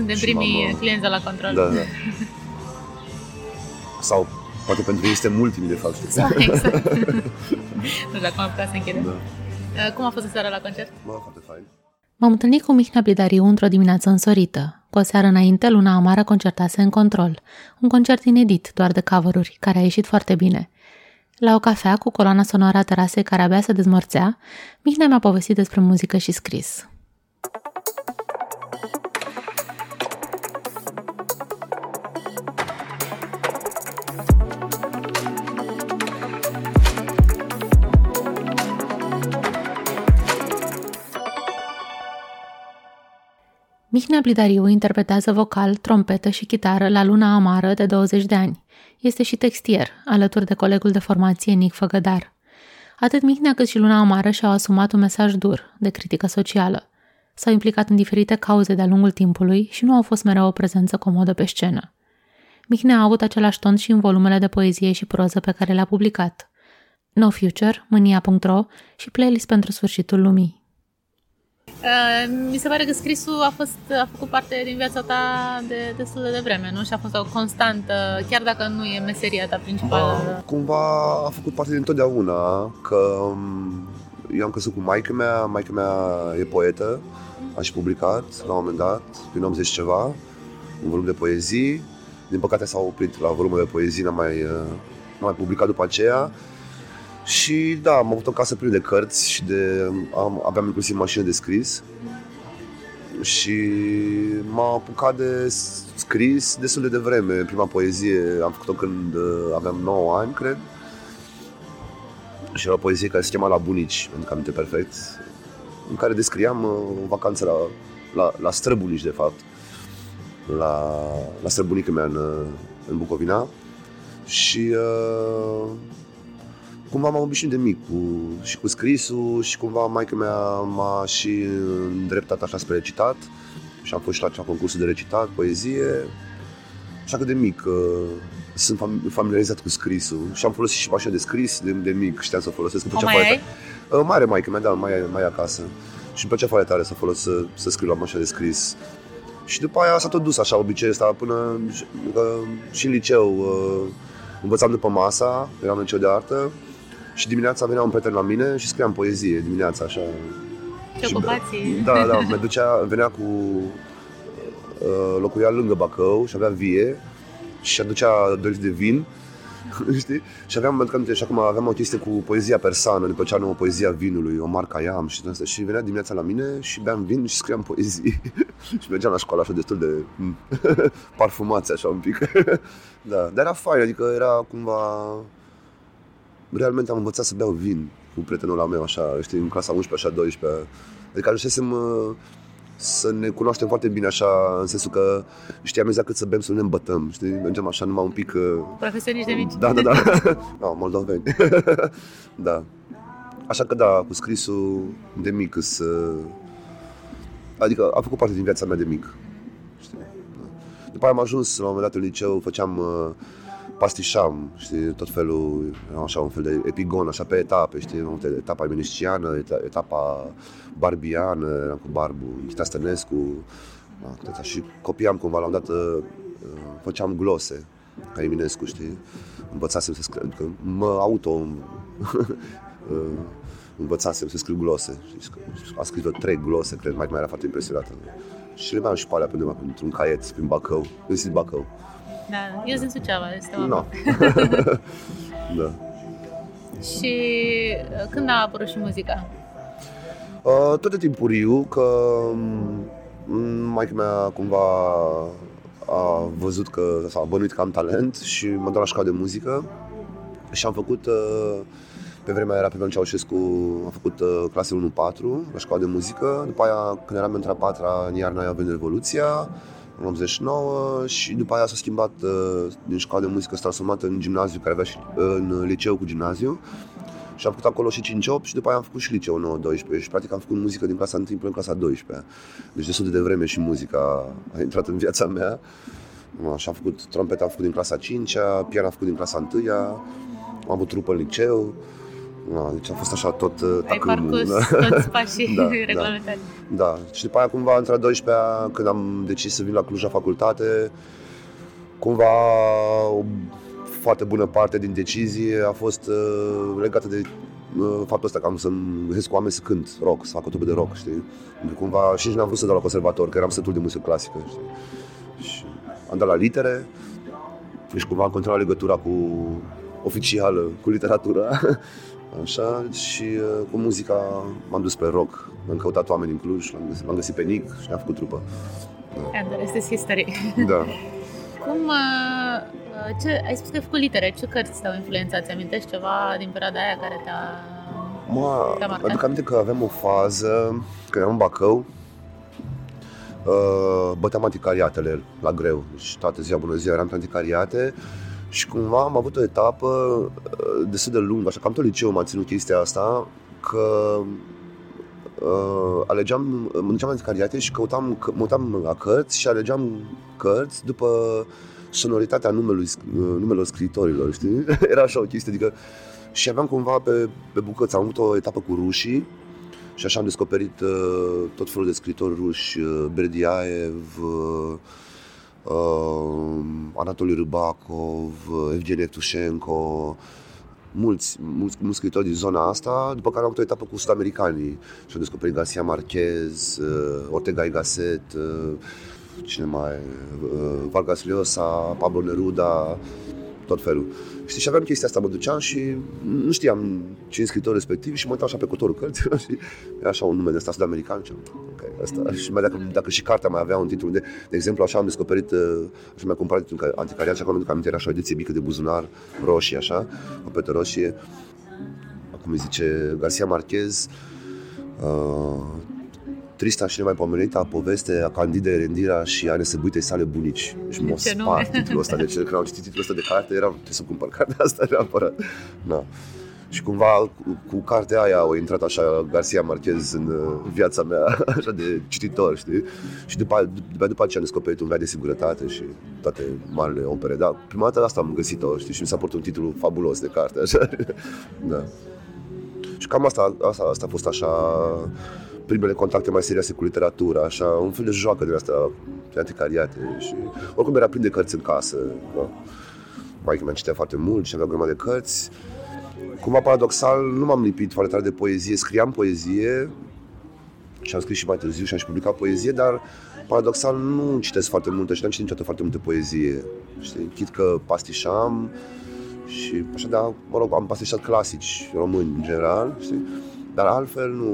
Suntem Și primii mamă. clienți de la control. Da, da. Sau poate pentru ei suntem ultimii, de fapt, știi? Da, exact. nu știu acum am putea să închidem. Da. Uh, Cum a fost seara la concert? Bă, foarte fain. M-am întâlnit cu Mihnea Bidariu într-o dimineață însorită. Cu o seară înainte, Luna Amară concertase în control. Un concert inedit, doar de cover care a ieșit foarte bine. La o cafea cu coloana sonoră a terasei care abia se dezmărțea, Mihnea mi-a povestit despre muzică și scris. Mihnea Blidariu interpretează vocal, trompetă și chitară la Luna Amară de 20 de ani. Este și textier, alături de colegul de formație Nic Făgădar. Atât Mihnea cât și Luna Amară și-au asumat un mesaj dur, de critică socială. S-au implicat în diferite cauze de-a lungul timpului și nu au fost mereu o prezență comodă pe scenă. Mihnea a avut același ton și în volumele de poezie și proză pe care le-a publicat. No Future, Mânia.ro și playlist pentru sfârșitul lumii. Uh, Mi se pare că scrisul a, fost, a făcut parte din viața ta de destul de devreme, nu? Și a fost o constantă, chiar dacă nu e meseria ta principală. Cumva a făcut parte din totdeauna că um, eu am căsut cu maica mea, maica mea e poetă, a și publicat la un moment dat, prin 80 ceva, un volum de poezii. Din păcate s-a oprit la volumul de poezii, n-am mai, uh, n-am mai publicat după aceea. Și da, am avut o casă plină de cărți și de, am, aveam inclusiv mașină de scris. Și m-am apucat de scris destul de devreme. Prima poezie am făcut-o când uh, aveam 9 ani, cred. Și era o poezie care se chema La bunici, pentru că aminte perfect, în care descriam uh, o vacanță la, la, la străbunici, de fapt. La, la străbunica mea în, uh, în Bucovina. Și uh, cumva m-am obișnuit de mic cu, și cu scrisul și cumva maica mea m-a și îndreptat așa spre recitat și am fost și la acea concursul de recitat, poezie. Așa că de mic uh, sunt fam- familiarizat cu scrisul și am folosit și mașina de scris de, de mic, știam să o folosesc. Îmi O plăcea mai foarte ai? Uh, mare maică mea, da, mai, mai e acasă. Și îmi plăcea foarte tare să folos, să, să scriu la mașina de scris. Și după aia s-a tot dus așa obiceiul ăsta până uh, și în liceu uh, învățam după masa, eram în liceu de artă și dimineața venea un prieten la mine și scriam poezie dimineața așa. Ce Și- ocupații? Da, da, mă ducea, venea cu uh, locuia lângă Bacău și avea vie și aducea 2 litri de vin știi? Și aveam, mă aduc aminte, și acum aveam o chestie cu poezia persană, ne plăcea nouă poezia vinului, Omar Khayyam și din astea. Și venea dimineața la mine și beam vin și scriam poezii. și mergeam la școală așa destul de mm, parfumați așa un pic. da, dar era fain, adică era cumva... Realmente am învățat să beau vin cu prietenul la meu, așa, știi, în clasa 11, așa, 12. Adică ajunsesem uh, să ne cunoaștem foarte bine așa, în sensul că știam exact cât să bem să nu ne îmbătăm, știi? Mergeam așa numai un pic... Uh, Profesioniști de mici? da, da, da. no, moldoveni. da. Așa că da, cu scrisul de mic să... Adică a făcut parte din viața mea de mic. Știi? Da. După aia am ajuns la un moment dat în liceu, făceam uh, pastișam, știi, tot felul, era așa un fel de epigon, așa pe etape, știi, multe etapa minisciană, eta- etapa barbiană, eram cu Barbu, Chita Stănescu, da, tot așa. și copiam cumva, la un dat uh, uh, făceam glose, ca Eminescu, știi, învățasem să scriu, adică mă auto uh, învățasem să scriu glose, știi, a scris vreo trei glose, cred, mai mai era foarte impresionată. Și le aveam și pe alea pe undeva, într-un caiet, prin Bacău, în Sid Bacău. Da, eu sunt Suceava, este o No. da. Și uh, când a apărut și muzica? Uh, tot de timpuriu, că mai mea cumva a văzut că s-a bănuit că am talent și m-a dat la școală de muzică și am făcut uh, pe vremea era pe vremea Ceaușescu, am făcut uh, clase 1-4 la școală de muzică, după aia când eram între a patra, în iarna aia a venit Revoluția, în 89 și după aia s-a schimbat uh, din școală de muzică, s-a transformat în gimnaziu, care avea și uh, în liceu cu gimnaziu. Și am făcut acolo și 5-8 și după aia am făcut și liceu 9-12 și practic am făcut muzică din clasa 1 până în clasa 12 Deci destul de devreme și muzica a intrat în viața mea. Și am făcut trompeta, am făcut din clasa 5 pian am făcut din clasa 1 am avut trupă în liceu, Da, deci a fost așa tot uh, Ai tacâmul. parcurs da. toți pașii Da, da. reglementari. Da, și după aia cumva între a 12-a, când am decis să vin la Cluj la facultate, cumva o foarte bună parte din decizie a fost uh, legată de uh, faptul ăsta că am să-mi găsesc cu oameni să cânt rock, să fac o trupă de rock, știi? Pentru cumva și nici n-am vrut să dau la conservator, că eram sătul de muzică clasică, știi? Și am dat la litere și cumva am continuat legătura cu oficială, cu literatura, așa, și uh, cu muzica m-am dus pe rock. Am căutat oameni în Cluj, l-am găsit, l-am găsit pe Nic și ne-am făcut trupă. And the rest is history. Da. Cum, uh, uh, ce, ai spus că ai făcut litere, ce cărți te-au influențat? Ți amintești ceva din perioada aia care te-a... Mă, Te-a marcat? aduc aminte că aveam o fază, când eram în Bacău, uh, băteam anticariatele la greu. Deci toată ziua, bună ziua, eram pe anticariate și cumva am avut o etapă uh, destul de lungă, așa cam tot liceul m-a ținut chestia asta, că uh, alegeam, mă duceam la anticariate și căutam, că, mă uitam la cărți și alegeam cărți după sonoritatea numelui, sc- uh, numelor scriitorilor, știi? Era așa o chestie, adică și aveam cumva pe, pe bucăți, am avut o etapă cu rușii și așa am descoperit uh, tot felul de scritori ruși, uh, Berdiaev, uh, uh, Anatoli Rybakov, uh, Evgeni Evtushenko, mulți, mulți, mulți scritori din zona asta, după care am avut o etapă cu sud-americanii și am descoperit Garcia Marquez, uh, Ortega y Gasset, uh, cine mai, uh, Vargas Llosa, Pablo Neruda, tot felul. Știi, și aveam chestia asta, mă duceam și nu știam cine scriitor respectiv și mă uitam așa pe cotorul cărților și era așa un nume de ăsta sud-american și ok, asta. Și mai dacă, dacă și cartea mai avea un titlu, de, de exemplu, așa am descoperit, uh, așa mi-am cumpărat un anticariat și acolo mi-aduc aminte, era așa o ediție mică de buzunar, roșie, așa, o pete roșie, cum îi zice, Garcia Marquez, uh, Trista și nemaipomenita poveste a Candide Rendira și a nesăbuitei sale bunici. Deci mă Ce spart nume. titlul ăsta. Deci când am citit titlul ăsta de carte, eram, trebuie să cumpăr cartea asta neapărat. Da. Și cumva cu, cu cartea aia au intrat așa Garcia Marquez în uh, viața mea, așa de cititor, știi? Și după, după, după aceea am descoperit un vea de sigurătate și toate marile opere. Da, prima dată asta am găsit-o, știi? Și mi s-a părut un titlu fabulos de carte, așa. Da. Și cam asta, asta, asta a fost așa primele contacte mai serioase cu literatura, așa, un fel de joacă din asta de anticariate și oricum era plin de cărți în casă. Da. Maica mea citea foarte mult și avea o grămadă de cărți. Cumva paradoxal, nu m-am lipit foarte tare de poezie, scriam poezie și am scris și mai târziu și am și publicat poezie, dar paradoxal nu citesc foarte multe și n-am citit niciodată foarte multe poezie. Știi? Chit că pastișam și așa, dar, mă rog, am pastișat clasici români în general, știi? Dar altfel nu...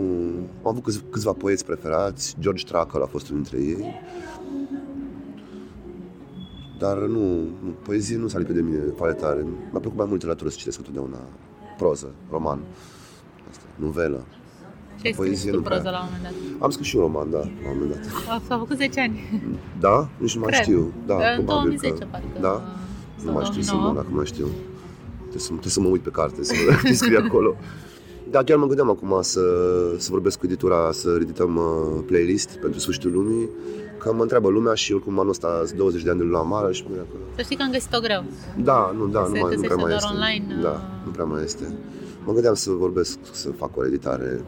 Am avut câți, câțiva poeți preferați, George Tracker a fost unul dintre ei. Dar nu, nu poezie nu s-a lipit de mine foarte tare. Mi-a plăcut mai mult literatură să citesc întotdeauna proză, roman, asta, novelă. Și ai Poezie scris tu nu prea. proză la un moment dat. Am scris și un roman, da, la un moment dat. A- S-au făcut 10 ani. Da? Nici nu mai Cred. știu. Da, în probabil 2010, că... parcă. Da? Sau Nu mai știu să 2009. mă, dacă nu mai știu. Trebuie să, trebuie să mă uit pe carte, să văd ce scrie acolo. Da, chiar mă gândeam acum să, să vorbesc cu editura, să edităm uh, playlist pentru sfârșitul lumii, că mă întreabă lumea și oricum anul ăsta sunt 20 de ani de luna mare și mă gândeam că... Să știi că am găsit-o greu. Da, nu, da, Se nu, mai, nu găsește prea mai doar este. online, Da, uh. nu prea mai este. Mă gândeam să vorbesc, să fac o editare.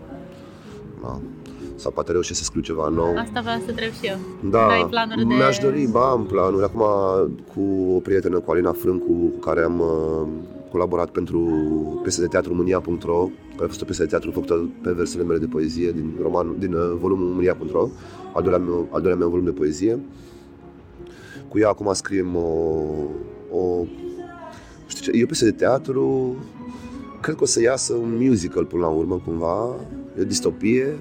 Da. Sau poate reușesc să scriu ceva nou. Asta vreau să întreb și eu. Da, Ai planuri de... mi-aș dori, ba, am planuri. Acum cu o prietenă, cu Alina Frâncu, cu care am uh, colaborat pentru piesa de teatru Mânia.ro, care a fost o piesă de teatru făcută pe versele mele de poezie din, roman, din uh, volumul Mânia.ro, al doilea, meu, al doilea meu volum de poezie. Cu ea acum scriem o, o știu ce, e o piesă de teatru, cred că o să iasă un musical până la urmă, cumva, e o distopie,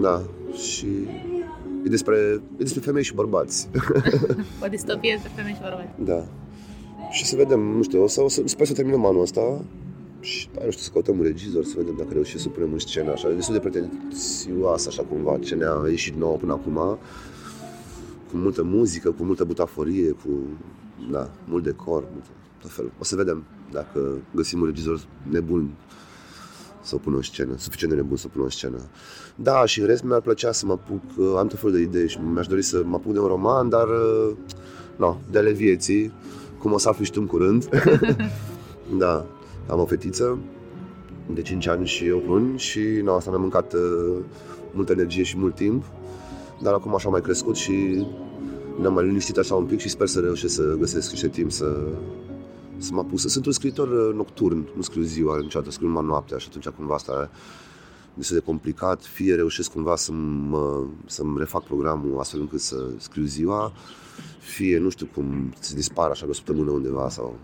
da, și e despre, e despre femei și bărbați. O distopie despre femei și bărbați. da. Și să vedem, nu știu, o să, o să sper să terminăm anul ăsta și după aia, nu știu, să căutăm un regizor, să vedem dacă reușim să punem în scenă așa, e destul de pretențioasă așa cumva, ce ne-a ieșit nouă până acum, cu multă muzică, cu multă butaforie, cu, da, mult decor, mult, tot felul. O să vedem dacă găsim un regizor nebun să o pună în scenă, suficient de nebun să o pună în scenă. Da, și în rest mi-ar plăcea să mă apuc, uh, am tot felul de idei și mi-aș dori să mă apuc de un roman, dar, uh, no, de ale vieții, cum o să afli și tu în curând. da, Am o fetiță de 5 ani și 8 luni și nu, asta mi-a mâncat uh, multă energie și mult timp, dar acum așa am mai crescut și ne-am mai liniștit așa un pic și sper să reușesc să găsesc niște timp să, să mă pus. Sunt un scriitor uh, nocturn, nu scriu ziua niciodată, scriu numai noaptea și atunci cumva asta este de complicat, fie reușesc cumva să mă, să-mi refac programul astfel încât să scriu ziua, fie, nu știu cum, să dispar așa de o săptămână undeva sau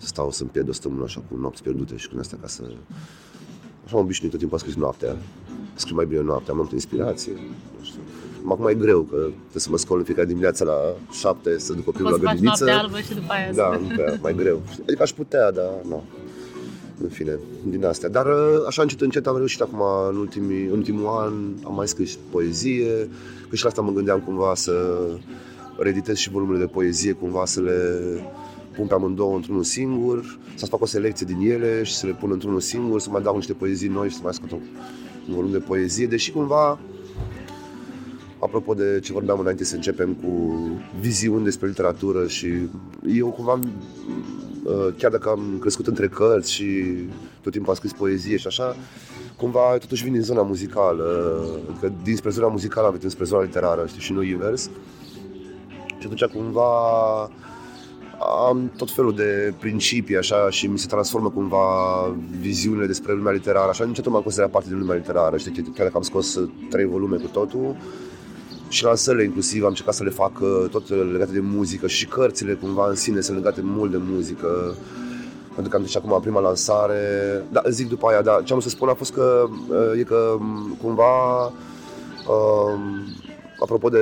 să stau să-mi pierd o săptămână așa cu nopți pierdute și cu astea ca să... Așa am obișnuit tot timpul a scris noaptea. Scriu mai bine noaptea, am multă inspirație. Nu știu. Acum e greu, că trebuie să mă scol în fiecare dimineață la șapte să duc copilul la grădiniță. albă și după aia Da, nu prea, mai greu. Adică aș putea, dar nu. În fine, din astea. Dar ă, așa încet, încet am reușit acum în, ultimii, în ultimul an, am mai scris poezie, că și la asta mă gândeam cumva să reditez și volumele de poezie, cumva să le pun pe amândouă într-unul singur, să fac o selecție din ele și să le pun într-unul singur, să mai dau niște poezii noi și să mai scot un volum de poezie, deși cumva apropo de ce vorbeam înainte să începem cu viziuni despre literatură și eu cumva uh, chiar dacă am crescut între cărți și tot timpul am scris poezie și așa, cumva totuși vin din zona muzicală, adică dinspre zona muzicală am venit spre zona literară, știi, și nu invers. Și atunci cumva am tot felul de principii așa și mi se transformă cumva viziunile despre lumea literară. Așa încet m-am considerat parte din lumea literară. Știi, chiar dacă am scos trei volume cu totul, și lansările inclusiv am încercat să le fac tot legate de muzică și cărțile cumva în sine sunt legate mult de muzică pentru că am zis acum prima lansare da, zic după aia, da, ce am să spun a fost că e că cumva um, apropo de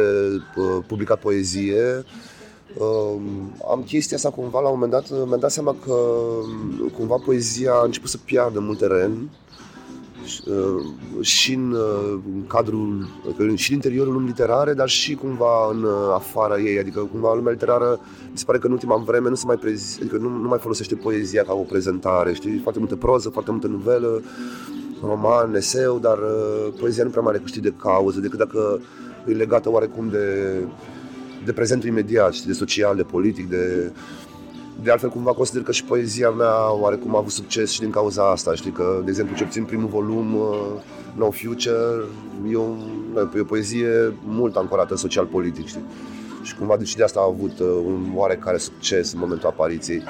uh, publicat poezie uh, am chestia asta cumva la un moment dat mi-am dat seama că cumva poezia a început să piardă mult teren Uh, și în, uh, în cadrul, și în interiorul lumii literare, dar și cumva în uh, afara ei, adică cumva lumea literară mi se pare că în ultima vreme nu se mai prezi, adică nu, nu mai folosește poezia ca o prezentare, știi, foarte multă proză, foarte multă novelă, roman, eseu, dar poezia nu prea mai are câștig de cauză, decât dacă e legată oarecum de, de prezentul imediat, știi, de social, de politic, de de altfel, cumva consider că și poezia mea oarecum a avut succes și din cauza asta. Știi că, de exemplu, ce obțin primul volum, uh, No Future, e o, e o poezie mult ancorată social-politic, știi? Și cumva deci de asta a avut uh, un oarecare succes în momentul apariției.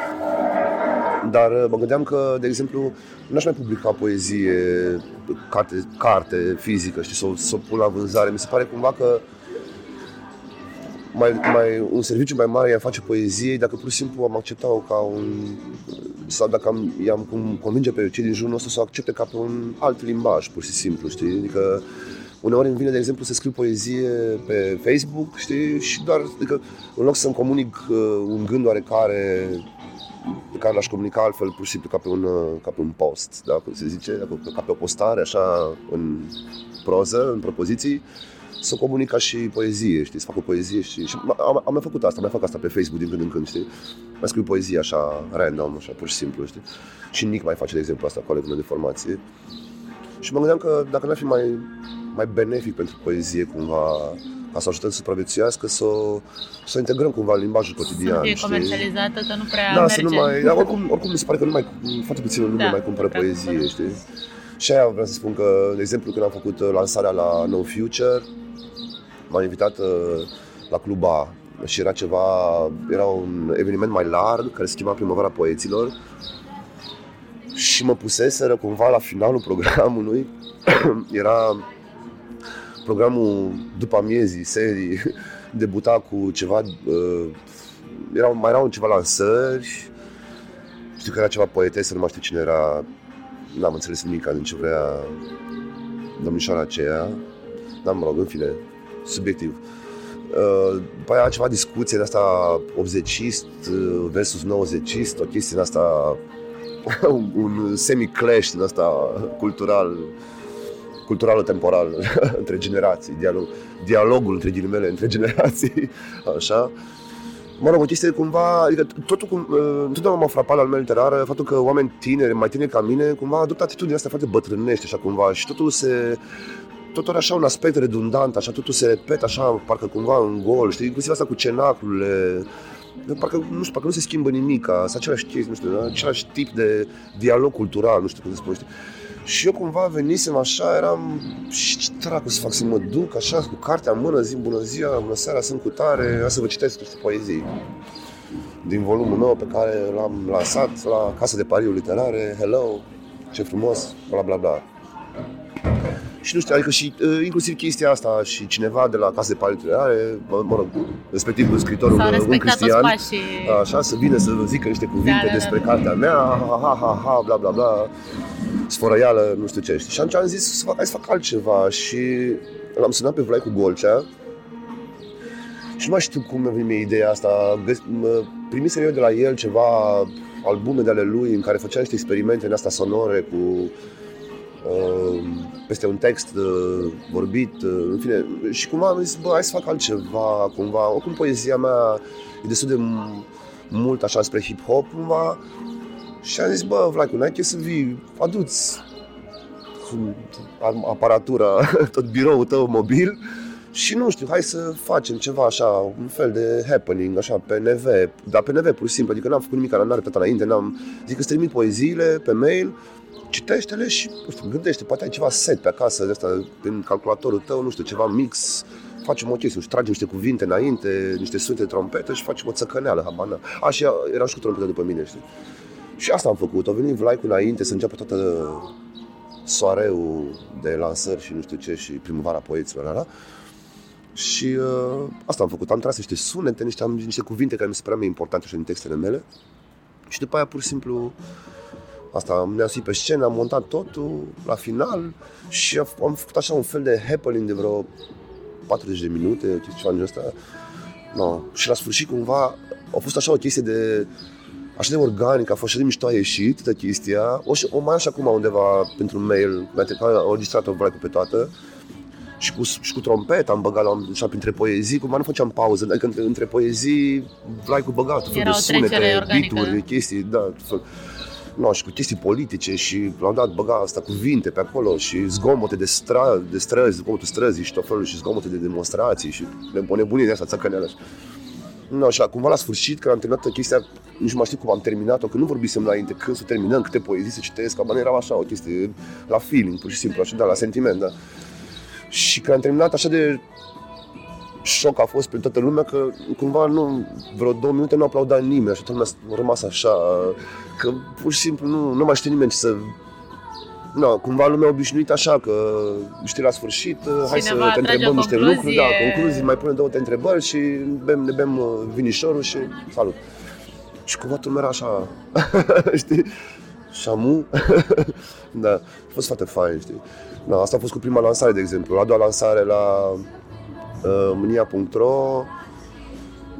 Dar uh, mă gândeam că, de exemplu, nu aș mai publica poezie, carte, carte fizică, știi, să o, să o pun la vânzare. Mi se pare cumva că mai, mai, un serviciu mai mare i-am face poeziei dacă pur și simplu am acceptat-o ca un sau dacă am, i-am cum convinge pe cei din jurul nostru să o accepte ca pe un alt limbaj, pur și simplu, știi? Adică uneori îmi vine, de exemplu, să scriu poezie pe Facebook, știi? Și doar, adică, în loc să-mi comunic uh, un gând oarecare pe care l-aș comunica altfel, pur și simplu, ca pe un, uh, ca pe un post, da? cum se zice, ca pe o postare, așa, în proză, în propoziții, să comunic ca și poezie, știi, să fac o poezie și, și am, am mai făcut asta, mai fac asta pe Facebook din când în când, știi? Mai scriu poezie așa, random, așa, pur și simplu, știi? Și Nick mai face, de exemplu, asta, colegul meu de formație. Și mă gândeam că dacă n-ar fi mai, mai benefic pentru poezie, cumva, ca să ajutăm să supraviețuiască, să, să o integrăm cumva în limbajul cotidian. Să fie comercializată, că nu prea da, merge. Să nu mai, da, oricum, oricum mi se pare că nu mai, foarte puțin lume da, mai cumpără poezie, știi? Și aia vreau să spun că, de exemplu, când am făcut uh, lansarea la No Future, m-am invitat uh, la Cluba și era ceva, era un eveniment mai larg care se chema Primăvara Poeților și mă puseseră cumva la finalul programului. Era programul după amiezii serii debuta cu ceva uh, erau, mai erau ceva lansări. Știu că era ceva poetesă, nu mai știu cine era n-am înțeles nimic din ce vrea domnișoara aceea. Dar mă rog, în fine, subiectiv. Uh, după aia ceva discuție de asta 80 uh, versus 90 o chestie în asta un, un semi-clash din asta cultural cultural-temporal între generații, dialog, dialogul între ghilimele între generații, așa. Mă rog, o chestie cumva, adică totul cum, uh, întotdeauna m-a frapat la lumea literară faptul că oameni tineri, mai tineri ca mine, cumva adoptă atitudinea asta foarte bătrânește, așa cumva, și totul se, totul așa un aspect redundant, așa totul se repetă așa, parcă cumva în gol, știi, inclusiv asta cu cenaclurile, parcă, nu știu, parcă nu se schimbă nimic, sunt același chestii, nu știu, același tip de dialog cultural, nu știu cum să spun, știi? Și eu cumva venisem așa, eram, și ce dracu să fac, să mă duc așa cu cartea în mână, zic bună ziua, bună seara, sunt cu tare, să vă citesc niște poezii din volumul meu pe care l-am lansat la Casa de Pariuri Literare, Hello, ce frumos, bla bla bla. Și nu știu, adică și uh, inclusiv chestia asta și cineva de la Casa de Pariuri Literare, mă, mă rog, respectiv scritorul, un cristian, așa, să vină să zică niște cuvinte da, da, despre da. cartea mea, ha, ha, ha, ha, bla bla bla, sfărăială, nu știu ce. Știi? Și atunci am zis să fac, hai să fac altceva și l-am sunat pe Vlaicu Golcea și nu mai știu cum mi-a venit ideea asta. Primisem eu de la el ceva albume de ale lui în care făcea niște experimente în asta sonore cu uh, peste un text uh, vorbit, uh, în fine. Și cumva am zis, bă, hai să fac altceva, cumva. Oricum poezia mea e destul de mult așa spre hip-hop, cumva. Și am zis, bă, Vlaicu, n-ai să vii, aduți aparatura, tot biroul tău mobil și nu știu, hai să facem ceva așa, un fel de happening, așa, pe NV, dar pe NV pur și simplu, adică n-am făcut nimic, n-am repetat înainte, n-am, zic că trimit poeziile pe mail, citește-le și, nu știu, gândește, poate ai ceva set pe acasă, de asta, în calculatorul tău, nu știu, ceva mix, facem o chestie, și tragem niște cuvinte înainte, niște sunete de trompetă și facem o țăcăneală, habana. Așa, era și cu trompetă după mine, știi? Și asta am făcut. A venit Vlaicu înainte să înceapă toată soareul de lansări și nu știu ce și primăvara poeților, la, la. Și uh, asta am făcut. Am tras niște sunete, niște, am, niște cuvinte care mi se păreau mai importante și din textele mele. Și după aia, pur și simplu, asta, am ne pe scenă, am montat totul la final și am făcut așa un fel de happening de vreo 40 de minute, ceva în ăsta. No. Și la sfârșit, cumva, a fost așa o chestie de așa de organic, a fost așa de mișto a ieșit toată chestia. O, o mai așa acum undeva pentru mail, mi-a trecut, o distrat-o pe toată și cu, și cu trompeta am băgat la, așa printre poezii, cum nu făceam pauză, adică între, între poezii cu băgat, fel de sunete, beat chestii, da, fel. No, și cu chestii politice și la un dat băga asta cuvinte pe acolo și zgomote de, stra, de străzi, zgomotul străzii și tot felul și zgomote de demonstrații și o nebunie de asta, țăcăneală. No, și cumva la sfârșit, când am terminat chestia, nici nu mai știu cum am terminat-o, că nu vorbisem înainte, când să terminăm, câte poezii să citesc, că era așa o chestie la feeling, pur și simplu, așa, da, la sentiment, da. Și când am terminat așa de șoc a fost pentru toată lumea că cumva nu, vreo două minute nu aplauda nimeni, așa toată lumea a rămas așa, că pur și simplu nu, nu mai știe nimeni ce să No, cumva lumea obișnuită așa că știi la sfârșit, Cineva hai să te întrebăm niște lucruri, da, concluzii, mai punem două întrebări și bem, ne bem uh, vinișorul și salut. Și cumva tu era așa, știi? Shamu, da, a fost foarte fain, știi? Da, asta a fost cu prima lansare, de exemplu. La a doua lansare la uh, mânia.ro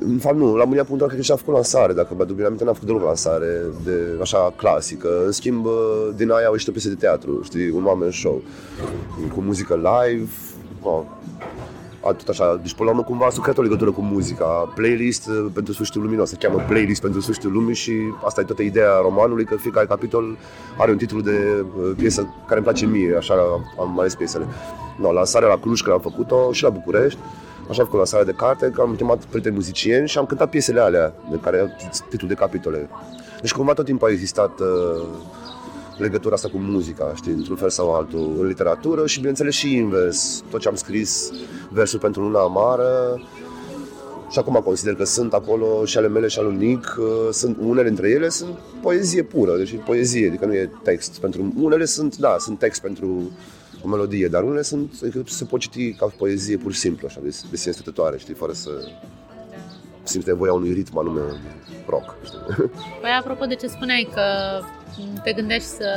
în fapt, nu, la Mânia.ro cred că și-a făcut lansare, dacă mă aduc aminte, n-am făcut deloc lansare de așa clasică. În schimb, uh, din aia au ieșit o piesă de teatru, știi, un oameni show, cu muzică live, oh, tot așa. Deci, până la urmă, cumva a creat o legătură cu muzica. Playlist uh, pentru sfârșitul lumii, se cheamă Playlist pentru sfârșitul lumii și asta e toată ideea romanului, că fiecare capitol are un titlu de uh, piesă care îmi place mie, așa am ales piesele. No, lansarea la Cluj, care am făcut-o, și la București. Așa am făcut lansarea de carte, că am chemat prieteni muzicieni și am cântat piesele alea, de care titlul de capitole. Deci cumva tot timpul a existat uh, legătura asta cu muzica, știi, într-un fel sau altul, în literatură și bineînțeles și invers. Tot ce am scris, versuri pentru luna amară, și acum consider că sunt acolo și ale mele și al lui Nic, uh, sunt unele dintre ele sunt poezie pură, deci poezie, adică nu e text. Pentru unele sunt, da, sunt text pentru o melodie, dar unele sunt, adică se pot citi ca poezie pur și simplu, așa, de, de sine stătătoare, știi, fără să simți nevoia unui ritm anume rock. Știi? Păi apropo de ce spuneai că te gândești să,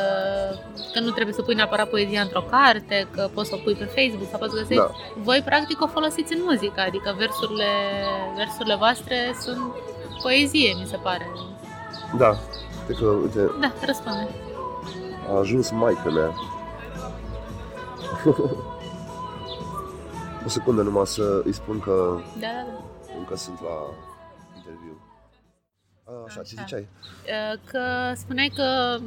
că nu trebuie să pui neapărat poezia într-o carte, că poți să o pui pe Facebook sau poți să găsești. Da. Voi practic o folosiți în muzică, adică versurile, versurile voastre sunt poezie, mi se pare. Da. Cred că, uite, da, răspunde. A ajuns maică mea. o secundă numai să îi spun că da, da, da. Încă sunt la interviu. Așa, ce ziceai? Că spuneai că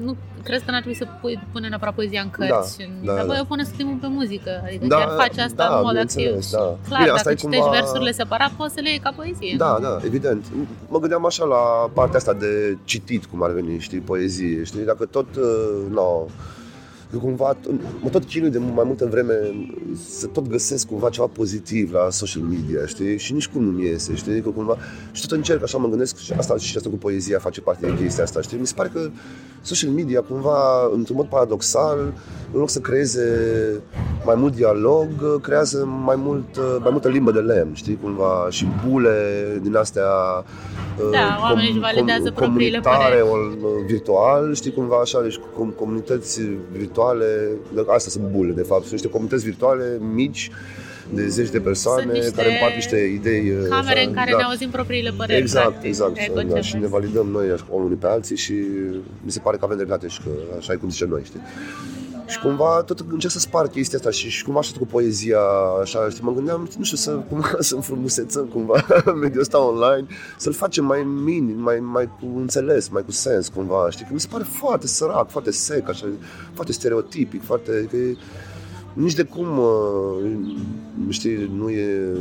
nu crezi că n-ar trebui să pui, pune neapărat poezia în cărți. Da, da, Dar da. pune să timpul pe muzică. Adică da, chiar faci asta da, în mod activ. Da. Clar, Bine, dacă citești cumva... versurile separat, poți să le iei ca poezie. Da, da, evident. Mă gândeam așa la partea asta de citit, cum ar veni, știi, poezie, știi? Dacă tot, uh, no, eu cumva mă tot chinui de mai multă vreme să tot găsesc cumva ceva pozitiv la social media, știi? Și nici cum nu mi iese, știi? Că cumva, și tot încerc așa, mă gândesc și asta, și asta cu poezia face parte din chestia asta, știi? Mi se pare că social media cumva, într-un mod paradoxal, în loc să creeze mai mult dialog, creează mai, mult, mai multă limbă de lemn, știi? Cumva și bule din astea da, uh, oamenii își validează com, propriile păreri. virtual, știi cumva așa, deci com, comunități virtuale, astea sunt bule de fapt, sunt niște comunități virtuale mici de zeci de persoane care împart niște idei. Uh, camere așa, în care da. ne auzim propriile păreri. Exact, practic, exact. Da, și ne validăm noi unii pe alții și mi se pare că avem dreptate și că așa e cum zice noi, știi? Și cumva tot încerc să spar chestia asta și, și cumva așa cu poezia, așa, știi, mă gândeam, nu știu, să, cumva, să înfrumusețăm cumva mediul ăsta online, să-l facem mai minim, mai, mai cu înțeles, mai cu sens cumva, știi, că mi se pare foarte sărac, foarte sec, așa, foarte stereotipic, foarte, că e, nici de cum, uh, știi, nu e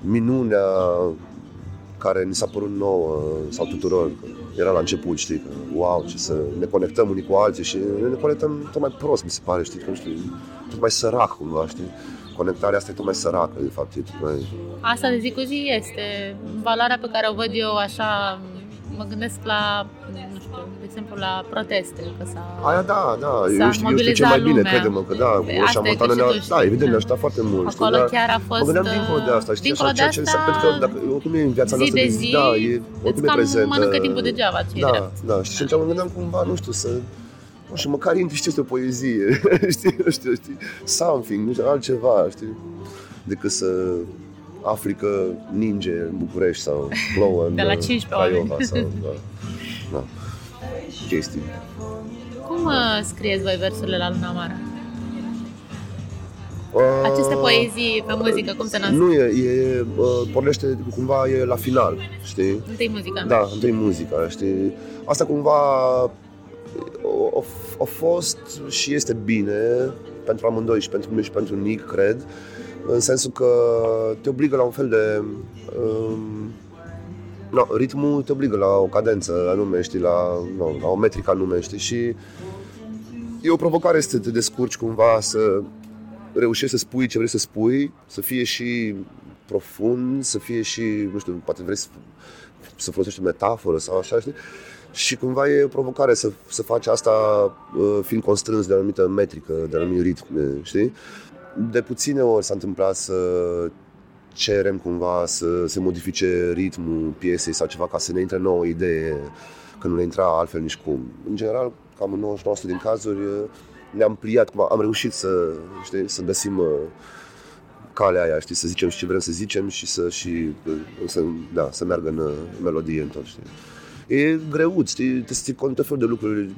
minunea care ni s-a părut nouă sau tuturor. Era la început, știi, că wow, ce să ne conectăm unii cu alții și ne conectăm tot mai prost, mi se pare, știi, că nu știu, tot mai sărac cumva, știi? Conectarea asta e tot mai săracă, de fapt, e tot mai... Asta de zi cu zi este valoarea pe care o văd eu așa mă gândesc la, nu știu, de exemplu, la proteste, că s-a Aia da, da, eu știu, eu știu ce mai bine, crede-mă, că da, Roșia Montană ne-a, da, evident, ne-a ajutat foarte mult. Acolo știi, chiar a fost... Mă gândeam dincolo de asta, știi, așa, ceea ce înseamnă, pentru că dacă, oricum e în viața noastră, de zi, da, e, oricum e prezentă. mănâncă timpul degeaba, ce Da, da, și atunci mă gândeam cumva, nu știu, să nu știu, măcar intri și o poezie, știi, nu știu, știi, something, nu știu, altceva, știi, decât să afli că ninge în București sau plouă în De la 15 Craiova sau, da da. chestii. Cum uh, scrieți voi versurile la Luna Mara? Uh, Aceste poezii pe muzică, cum se nasc? Nu, e, e uh, pornește cumva e la final, știi? Întâi muzica. Da, întâi muzica, știi? Asta cumva a fost și este bine pentru amândoi și pentru mine și pentru Nick, cred, în sensul că te obligă la un fel de um, no, ritmul te obligă la o cadență anume, știi, la, no, la o metrică anume, știi, și e o provocare să te descurci cumva, să reușești să spui ce vrei să spui, să fie și profund, să fie și, nu știu, poate vrei să, să folosești o metaforă sau așa, știi? Și cumva e o provocare să, să faci asta uh, fiind constrâns de o anumită metrică, de un anumit ritm, știi? De puține ori s-a întâmplat să cerem cumva să se modifice ritmul piesei sau ceva ca să ne intre nouă idee, că nu ne intra altfel nici cum. În general, cam în 99% din cazuri ne-am pliat, cum am reușit să, știi, să găsim uh, calea aia, știi, să zicem și ce vrem să zicem și să, și, uh, să, da, să meargă în uh, melodie în tot, știi. E greuț, știi, te ții cont de de lucruri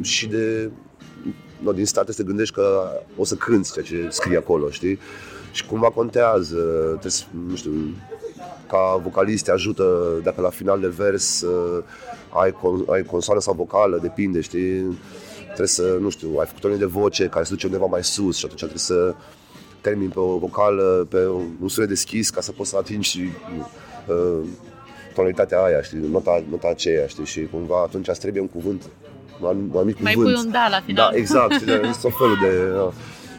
și de no, din start să te gândești că o să cânti ceea ce scrie acolo, știi? și cumva contează, trebuie, nu știu, ca vocalist te ajută dacă la final de vers uh, ai, ai consoană sau vocală, depinde, știi? Trebuie să, nu știu, ai făcut o de voce care se duce undeva mai sus și atunci trebuie să termin pe o vocală, pe un sunet deschis ca să poți să atingi uh, tonalitatea aia, știi, nota, nota aceea, știi, și cumva atunci îți trebuie un cuvânt, un, un mic mai cuvânt. Mai pui un da la final. Da, exact, știi, tot felul de... Uh,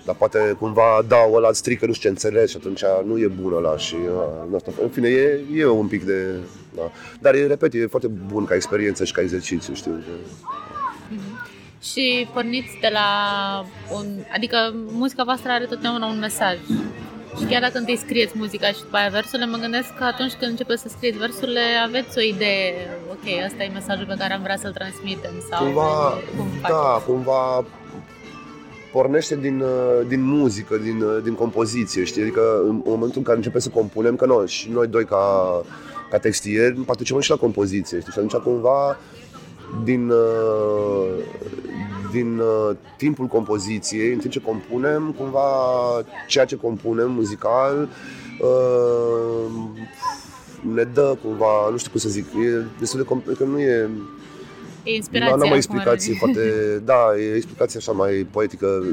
dar poate cumva, da, ăla îți strică, nu știu ce înțelegi și atunci nu e bun ăla și, uh, asta. în fine, e, e un pic de, da. Dar, repet, e foarte bun ca experiență și ca exercițiu, știu. Mm-hmm. Și porniți de la un, adică muzica voastră are totdeauna un mesaj. Și chiar dacă întâi scrieți muzica și după aia versurile, mă gândesc că atunci când începeți să scrieți versurile, aveți o idee, ok, ăsta e mesajul pe care am vrea să-l transmitem sau cumva, cum da, cumva pornește din, uh, din muzică, din, uh, din compoziție, știi? Adică în momentul în care începem să compunem, că noi, și noi doi ca, ca textieri participăm și la compoziție, știi? Și atunci cumva din, uh, din timpul compoziției, în timp ce compunem, cumva ceea ce compunem muzical ne dă cumva, nu știu cum să zic, e destul de complex, că nu e... E inspirația. Nu am o explicație foarte, da, e explicație așa mai poetică.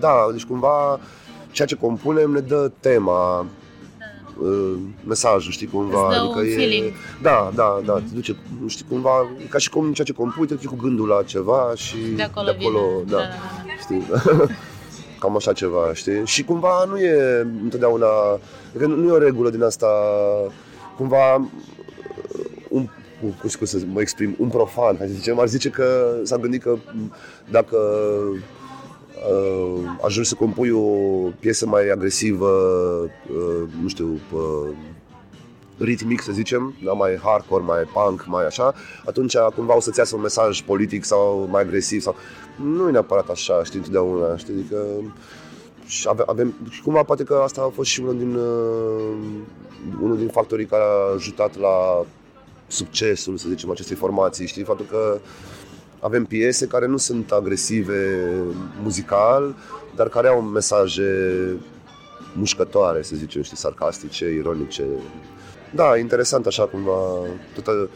Da, deci cumva ceea ce compunem ne dă tema, uh, mesajul, știi, cumva. Îți dă adică un e, feeling. Da, da, da, te duce, știi, cumva, ca și cum ceea ce compui, te duce cu gândul la ceva și de acolo, de acolo vine. da, da, da, da. știi. Cam așa ceva, știi? Și cumva nu e întotdeauna, adică nu e o regulă din asta, cumva un cum, cum să mă exprim, un profan, hai să zicem, ar zice că s-a gândit că dacă uh, ajungi să compui o piesă mai agresivă, uh, nu știu, uh, ritmic, să zicem, da, mai hardcore, mai punk, mai așa, atunci cumva o să-ți iasă un mesaj politic sau mai agresiv sau... Nu e neapărat așa, știi, întotdeauna, știi, adică și avem, avem, și cumva poate că asta a fost și unul din, uh, unul din factorii care a ajutat la succesul, să zicem, acestei formații, știi, faptul că avem piese care nu sunt agresive muzical, dar care au mesaje mușcătoare, să zicem, știi, sarcastice, ironice. Da, interesant așa cumva toată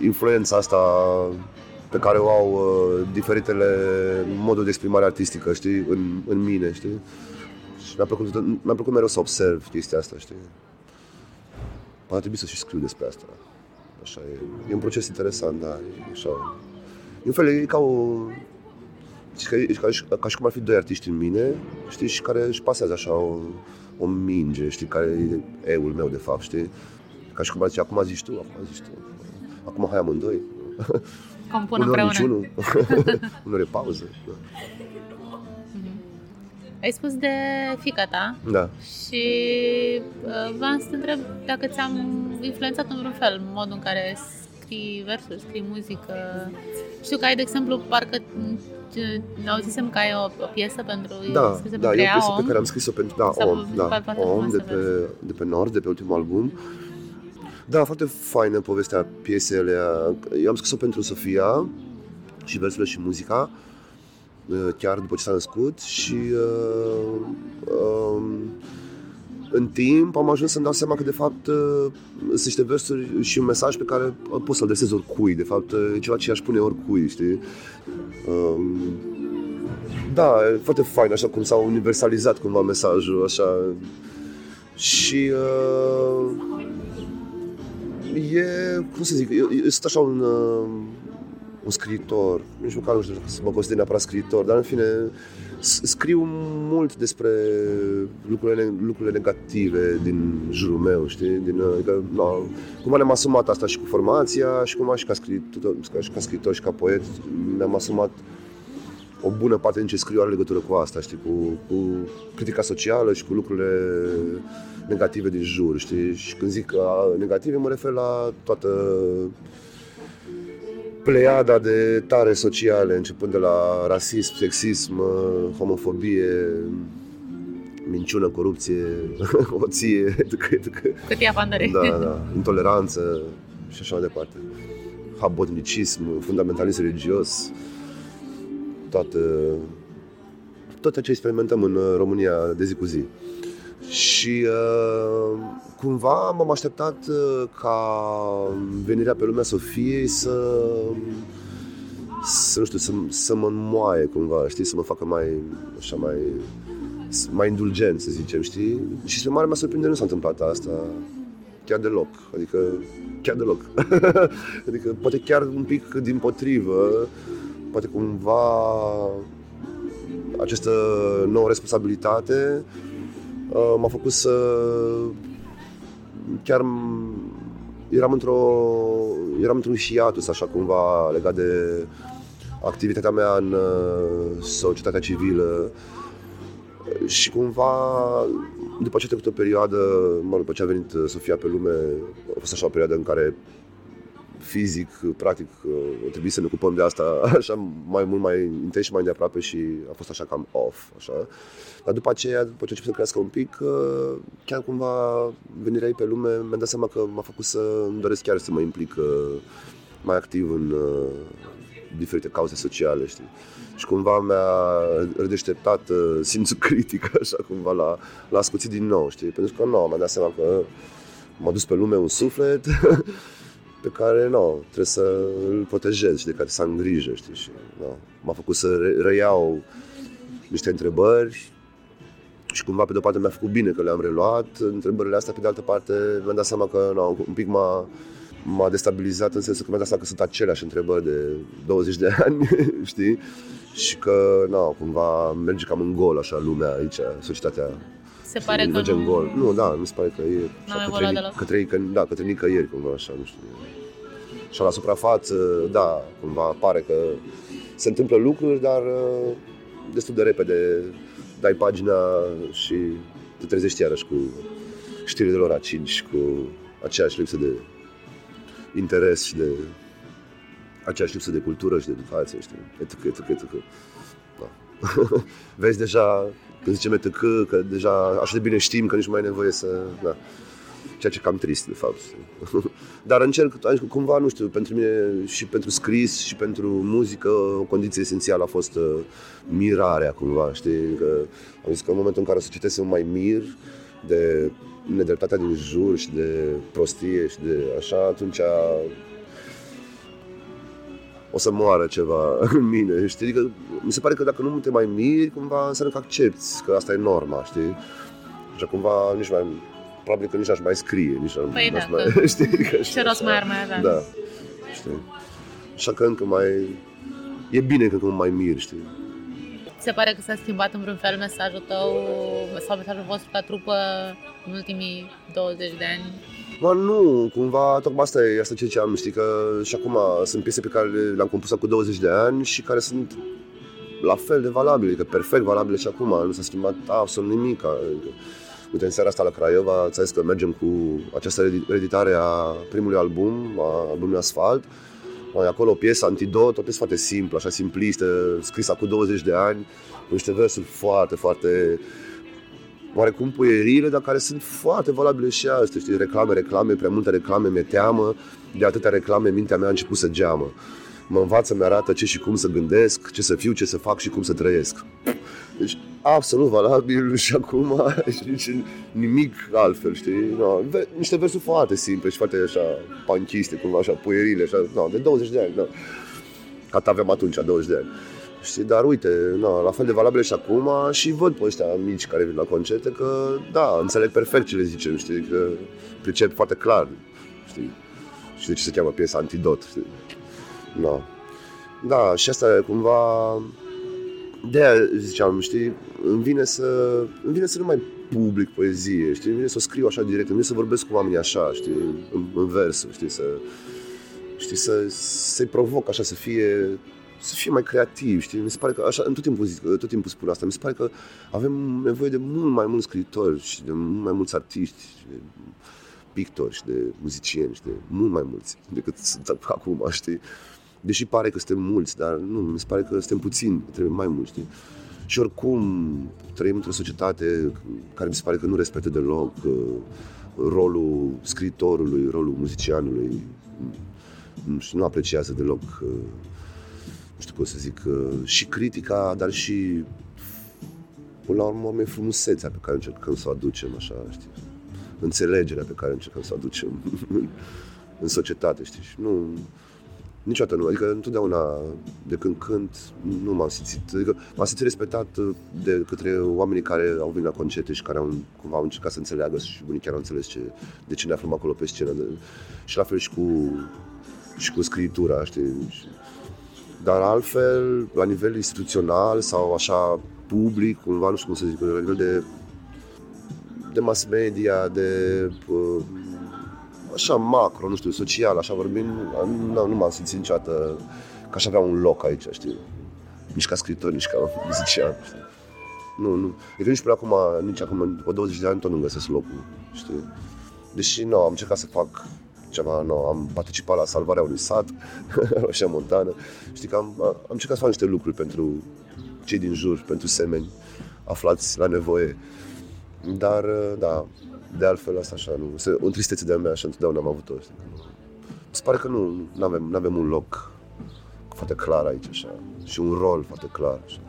influența asta pe care o au uh, diferitele moduri de exprimare artistică, știi, în, în mine, știi? Și mi-a plăcut, mi-a plăcut mereu să observ chestia asta, știi? Poate trebui să și scriu despre asta. Așa e. E un proces interesant, da, e așa. E un fel, e ca o... Ca, ca, ca și cum ar fi doi artiști în mine, știi, și care își pasează așa o, o minge, știi, care e eul meu, de fapt, știi? Ca și cum ar zice, acum zici tu, acum zici tu. Acum hai amândoi. Compun unor împreună. Niciunul. unor e pauză. Da. Ai spus de fica ta da. și uh, vreau să te întreb dacă ți-am influențat în vreun fel modul în care scrii versuri, scrii muzică. Știu că ai, de exemplu, parcă auzisem că ai o, o piesă pentru Da, da, e o piesă pe care am scris-o pentru da, Om, da, Om de pe, de pe Nord, de pe ultimul album. Da, foarte faină povestea piesei alea. Eu am scris-o pentru Sofia și versurile și muzica uh, chiar după ce s-a născut și uh, uh, în timp am ajuns să-mi dau seama că de fapt uh, sunt niște versuri și un mesaj pe care pot să-l adresez oricui, de fapt e ceva ce aș pune oricui, știi? Uh, da, e foarte fain, așa cum s-a universalizat cumva mesajul, așa. Și uh, e, cum să zic, eu, eu sunt așa un, uh, un scriitor, nici măcar nu știu să mă consider neapărat scriitor, dar în fine scriu mult despre lucrurile, lucrurile negative din jurul meu, știi? Din, adică, no, cum am asumat asta și cu formația și cum și ca scriitor, ca, și ca scriitor și ca poet mi-am asumat o bună parte din ce scriu are legătură cu asta, știi, cu, cu critica socială și cu lucrurile negative din jur, știi? Și când zic negative, mă refer la toată pleiada de tare sociale, începând de la rasism, sexism, homofobie, minciună, corupție, oție, Cât pandăre. Da, da, intoleranță și așa mai departe. Habotnicism, fundamentalism religios, toată, tot ce experimentăm în România de zi cu zi. Și uh, cumva m-am așteptat uh, ca venirea pe lumea Sofiei să, să nu știu, să, să mă înmoaie cumva, știi, să mă facă mai, așa, mai, mai indulgent, să zicem, știi? Și spre mare mea surprindere nu s-a întâmplat asta chiar deloc, adică chiar deloc. adică poate chiar un pic din potrivă, poate cumva această nouă responsabilitate uh, m-a făcut să chiar eram într-o eram într-un hiatus așa cumva legat de activitatea mea în uh, societatea civilă. Și cumva după ce a trecut o perioadă, mă, după ce a venit Sofia pe lume, a fost așa o perioadă în care fizic, practic, a trebuit să ne ocupăm de asta așa mai mult, mai intens și mai de aproape și a fost așa cam off, așa. Dar după aceea, după ce a început să crească un pic, uh, chiar cumva venirea ei pe lume, mi-am dat seama că m-a făcut să îmi doresc chiar să mă implic uh, mai activ în uh, diferite cauze sociale, știi? Și cumva mi-a redeșteptat simțul critic, așa, cumva, la, la ascuțit din nou, știi? Pentru că, nu, mi-am dat seama că m-a dus pe lume un suflet pe care no, trebuie să îl protejez și de care să am grijă, știi? Și, no, m-a făcut să reiau niște întrebări și cumva pe de-o parte mi-a făcut bine că le-am reluat întrebările astea, pe de altă parte mi-am dat seama că no, un pic m-a, m-a destabilizat în sensul că mi-am dat seama că sunt aceleași întrebări de 20 de ani, știi? Și că, no, cumva merge cam în gol așa lumea aici, societatea se pare că nu... în gol. Nu, da, mi se pare că e așa, către, către, către, da, către nicăieri, cumva așa, nu știu. Și la suprafață, da, cumva pare că se întâmplă lucruri, dar uh, destul de repede dai pagina și te trezești iarăși cu știrile de la ora 5, cu aceeași lipsă de interes și de aceeași lipsă de cultură și de educație, știi, etc, etc, etc. Da. Vezi deja, când zicem etc, că deja așa de bine știm că nici nu mai e nevoie să... Da. Ceea ce e cam trist, de fapt. Dar încerc, adică, cumva, nu știu, pentru mine și pentru scris și pentru muzică, o condiție esențială a fost uh, mirarea, cumva, știi? Că am zis că în momentul în care o să citesc mai mir de nedreptatea din jur și de prostie și de așa, atunci o să moară ceva în mine, știi? Adică mi se pare că dacă nu te mai miri, cumva înseamnă că accepti că asta e norma, știi? Așa cumva nici mai probabil că nici aș mai scrie, nici păi aș da, mai, că știi? Că ce rost mai ar mai avea? Da, știi? Așa că încă mai, e bine că încă mai mir, știi? Se pare că s-a schimbat în vreun fel mesajul tău sau mesajul vostru ca trupă în ultimii 20 de ani? Mă, nu, cumva, tocmai asta e, asta ce am, știi, că și acum sunt piese pe care le-am compus cu 20 de ani și care sunt la fel de valabile, că perfect valabile și acum, nu s-a schimbat absolut nimic. Adică, Uite, în seara asta la Craiova, ți că mergem cu această editare a primului album, a albumului Asfalt. Mai acolo o piesă, Antidot, o piesă foarte simplă, așa simplistă, scrisă cu 20 de ani, cu niște versuri foarte, foarte oarecum puierile, dar care sunt foarte valabile și astăzi, știi, reclame, reclame, prea multe reclame, mi teamă, de atâtea reclame mintea mea a început să geamă. Mă învață, mi-arată ce și cum să gândesc, ce să fiu, ce să fac și cum să trăiesc. Deci, absolut valabil și acum și nimic altfel, știi? No, niște versuri foarte simple și foarte așa panchiste, cumva așa, puierile, așa, no, de 20 de ani, no. Atât aveam atunci, 20 de ani. Știi, dar uite, no, la fel de valabile și acum și văd pe ăștia mici care vin la concerte că, da, înțeleg perfect ce le zicem, știi, că pricep foarte clar, știi, și de ce se cheamă piesa Antidot, știi? No. Da, și asta e cumva de aia ziceam, știi, îmi vine să, îmi vine să nu mai public poezie, știi, îmi vine să o scriu așa direct, îmi vine să vorbesc cu oamenii așa, știi, în, în versuri, știi, să, știi, să, să-i provoc așa, să fie, să fie mai creativ, știi, mi se pare că așa, în tot timpul zic, tot timpul spun asta, mi se pare că avem nevoie de mult mai mulți scriitori și de mult mai mulți artiști, și de pictori și de muzicieni și de mult mai mulți decât sunt acum, știi, Deși pare că suntem mulți, dar nu, mi se pare că suntem puțini, trebuie mai mulți, știi? Și oricum trăim într-o societate care mi se pare că nu respectă deloc uh, rolul scriitorului, rolul muzicianului și nu apreciază deloc, uh, nu știu cum să zic, uh, și critica, dar și până la urmă frumusețea pe care încercăm să o aducem, așa, știi? Înțelegerea pe care încercăm să o aducem în societate, știi? Și nu, Niciodată nu, adică întotdeauna, de când când, nu m-am simțit, adică m-am simțit respectat uh, de către oamenii care au venit la concerte și care au, cumva au încercat să înțeleagă și unii chiar au înțeles ce, de ce ne aflăm acolo pe scenă. De, și la fel și cu, și cu scritura, știi? Dar altfel, la nivel instituțional sau așa public, cumva, nu știu cum să zic, la nivel de, de mass media, de uh, așa macro, nu știu, social, așa vorbind, nu, nu m-am simțit niciodată că aș avea un loc aici, știi? Nici ca scriitor, nici ca muzician, știi? Nu, nu. Adică nici până acum, nici acum, după 20 de ani, tot nu găsesc locul, știi? Deși, nu, am încercat să fac ceva, nu, am participat la salvarea unui sat, Roșia Montană. Știi că am, am încercat să fac niște lucruri pentru cei din jur, pentru semeni aflați la nevoie. Dar, da, de altfel asta așa, nu, o tristețe de-a mea așa întotdeauna am avut-o. Mi se pare că nu avem, avem un loc foarte clar aici așa, și un rol foarte clar. Așa.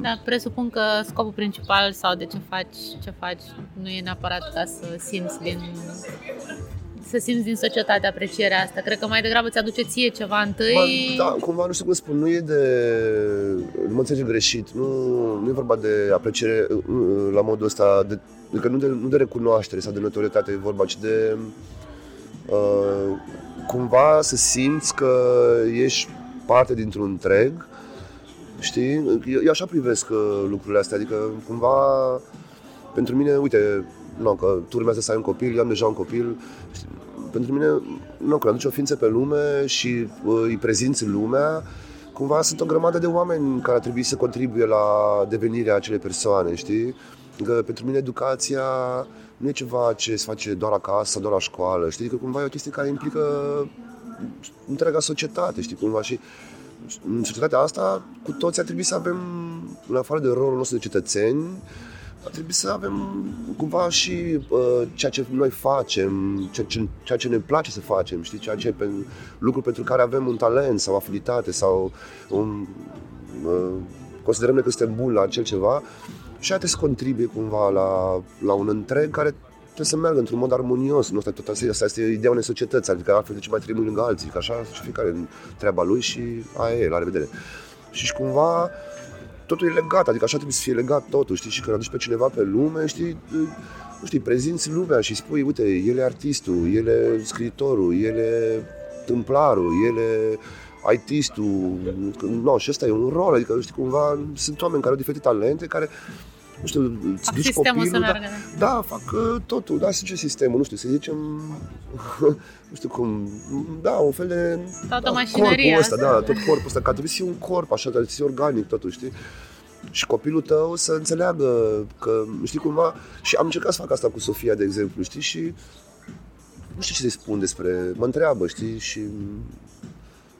Da, presupun că scopul principal sau de ce faci ce faci nu e neapărat ca să simți din să simți din societate aprecierea asta. Cred că mai degrabă ți aduce ție ceva întâi. Ba, da, cumva nu știu cum spun, nu e de... Nu mă înțelege greșit, nu, nu e vorba de apreciere uh, uh, la modul ăsta, de, adică nu de, nu de recunoaștere sau de notorietate e vorba, ci de uh, cumva să simți că ești parte dintr-un întreg, știi? Eu, eu așa privesc uh, lucrurile astea, adică cumva pentru mine, uite, nu, că tu urmează să ai un copil, eu am deja un copil, știi? Pentru mine, nu, când aduci o ființă pe lume și uh, îi prezinți în lumea, cumva sunt o grămadă de oameni care ar trebui să contribuie la devenirea acelei persoane, știi? Că pentru mine educația nu e ceva ce se face doar acasă sau doar la școală, știi? Că cumva e o chestie care implică întreaga societate, știi? Cumva și în societatea asta, cu toți ar trebui să avem, în afară de rolul nostru de cetățeni, ar trebui să avem cumva și uh, ceea ce noi facem, ceea ce, ceea ce ne place să facem, știi, ceea ce pe, lucruri pentru care avem un talent sau afinitate sau un, uh, considerăm că suntem buni la acel ceva și trebuie să contribuie cumva la, la un întreg care trebuie să meargă într-un mod armonios. Nu asta, tot asta, asta este ideea unei societăți, adică altfel de ce mai trebuie lângă alții, că așa și fiecare în treaba lui și aia e, la revedere. Și, și cumva totul e legat, adică așa trebuie să fie legat totul, știi, și când aduci pe cineva pe lume, știi, nu știi, prezinți lumea și spui, uite, el e artistul, el e scriitorul, el e tâmplarul, el e artistul, no, și ăsta e un rol, adică, știi, cumva sunt oameni care au diferite talente, care nu știu, îți duci copilul, să da, meargă. da, fac uh, totul, da, să ce sistemul, nu știu, să zicem, nu știu cum, da, un fel de Toată da, mașinăria corpul ăsta, asta. da, tot corpul ăsta, ca trebuie să fie un corp, așa, trebuie să fie organic totul, știi? Și copilul tău să înțeleagă că, știi cumva, și am încercat să fac asta cu Sofia, de exemplu, știi, și nu știu ce să-i spun despre, mă întreabă, știi, și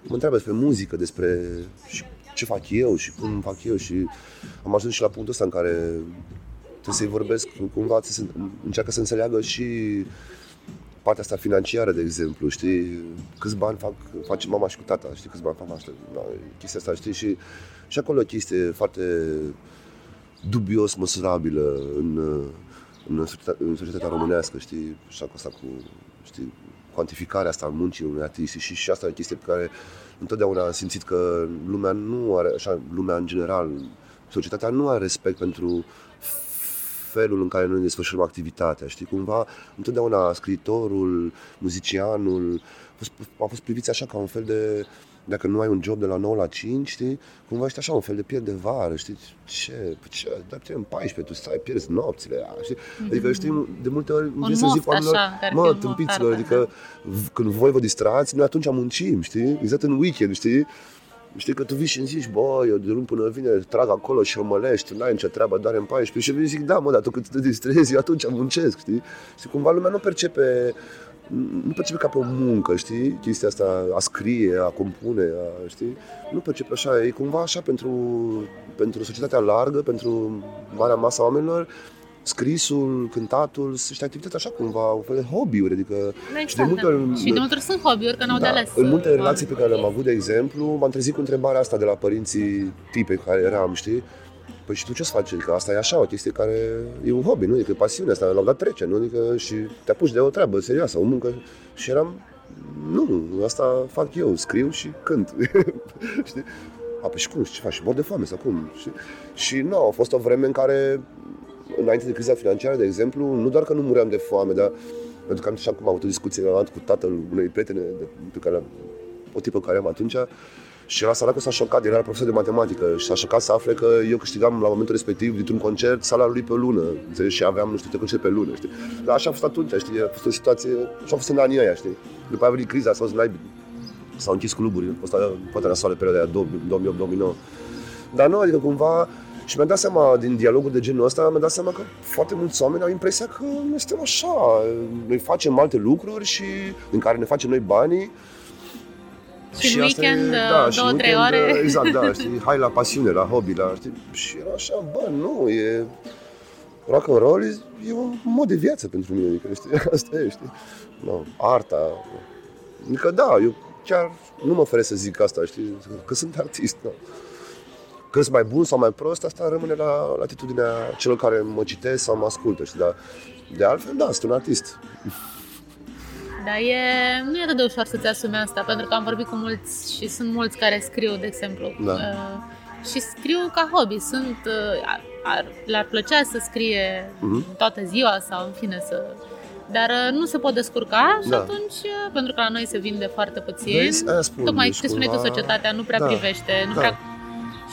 mă întreabă despre muzică, despre și ce fac eu și cum fac eu și am ajuns și la punctul ăsta în care trebuie să-i vorbesc cumva, să încearcă să înțeleagă și partea asta financiară, de exemplu, știi, câți bani fac, face mama și cu tata, știi, câți bani fac asta, da, chestia asta, știi, și, și acolo o chestie foarte dubios măsurabilă în, în, societatea, în societatea românească, știi, și cu asta cu, știi, cuantificarea asta a muncii unui artist și, și asta e o chestie pe care întotdeauna am simțit că lumea nu are, așa, lumea în general, societatea nu are respect pentru felul în care noi ne desfășurăm activitatea, știi, cumva întotdeauna scriitorul, muzicianul a fost, a fost priviți așa ca un fel de dacă nu ai un job de la 9 la 5, știi, cumva ești așa un fel de pierd de vară, știi, ce, ce dar în 14, tu stai, pierzi nopțile, știi, adică știi, de multe ori Un să moft, zic oamenilor, așa, care mă, fi un moft, tâmpiților, da. adică v- când voi vă distrați, noi atunci muncim, știi, exact în weekend, știi, Știi că tu vii și îmi zici, bă, eu de luni până vineri trag acolo și mălești, n-ai nicio treabă, doar în 14 și eu zic, da, mă, dar tu când te distrezi, eu atunci muncesc, știi? Și cumva lumea nu percepe, nu percepe ca pe o muncă, știi? Chestia asta a scrie, a compune, a, știi? Nu percepe așa, e cumva așa pentru, pentru societatea largă, pentru marea masă a oamenilor, scrisul, cântatul, sunt activități așa cumva, un fel de hobby-uri, adică Da, și de multe da. ori, Și de multe ori sunt hobby-uri, că n-au de ales. în multe relații pe care le-am avut, de exemplu, m-am trezit cu întrebarea asta de la părinții tipei cu care eram, știi? Păi și tu ce-ți faci? Adică asta e așa, o chestie care e un hobby, nu? Adică e pasiune asta, la un dat trece, nu? Adică și te apuci de o treabă serioasă, o muncă. Și eram, nu, asta fac eu, scriu și cânt. știi? A, păi și cum? Și ce faci? Și mor de foame sau cum? Și, și nu, a fost o vreme în care, înainte de criza financiară, de exemplu, nu doar că nu muream de foame, dar pentru că am și acum am avut o discuție la cu tatăl unei prietene de, pe care o tipă care am atunci și era săracul s-a șocat, el era profesor de matematică și s-a șocat să afle că eu câștigam la momentul respectiv dintr-un concert salariul lui pe lună, înțelegi? Și aveam nu știu câte concerte pe lună, știi? Dar așa a fost atunci, știi? A fost o situație, așa a fost în anii ăia, știi? După aia a venit criza, s-au zis, s-au închis cluburi, a fost poate nasoală perioada aia 2008-2009. Dar nu, adică cumva și mi-am dat seama, din dialoguri de genul ăsta, mi-am dat seama că foarte mulți oameni au impresia că noi suntem așa, noi facem alte lucruri și din care ne facem noi banii. Și în asta weekend, și două, în trei weekend, ore. Exact, da, știi, hai la pasiune, la hobby, la, știi, și era așa, bă, nu, e, rock and roll e, e un mod de viață pentru mine, adică, știi, asta e, știi, no, arta, adică da, eu chiar nu mă feresc să zic asta, știi, că sunt artist, no. Că sunt mai bun sau mai prost, asta rămâne la latitudinea celor care mă citesc sau mă ascultă, știi? Dar de altfel, da, sunt un artist. Dar e, nu e atât de ușor să-ți asumi asta, pentru că am vorbit cu mulți și sunt mulți care scriu, de exemplu. Da. Uh, și scriu ca hobby. Sunt, uh, ar, le-ar plăcea să scrie Mhm. toată ziua sau în fine să... Dar uh, nu se pot descurca și Da. atunci, uh, pentru că la noi se vinde foarte puțin, Vezi? Aia spun, tocmai deci ce spuneai tu, cumva- societatea nu prea Da, privește, nu da. prea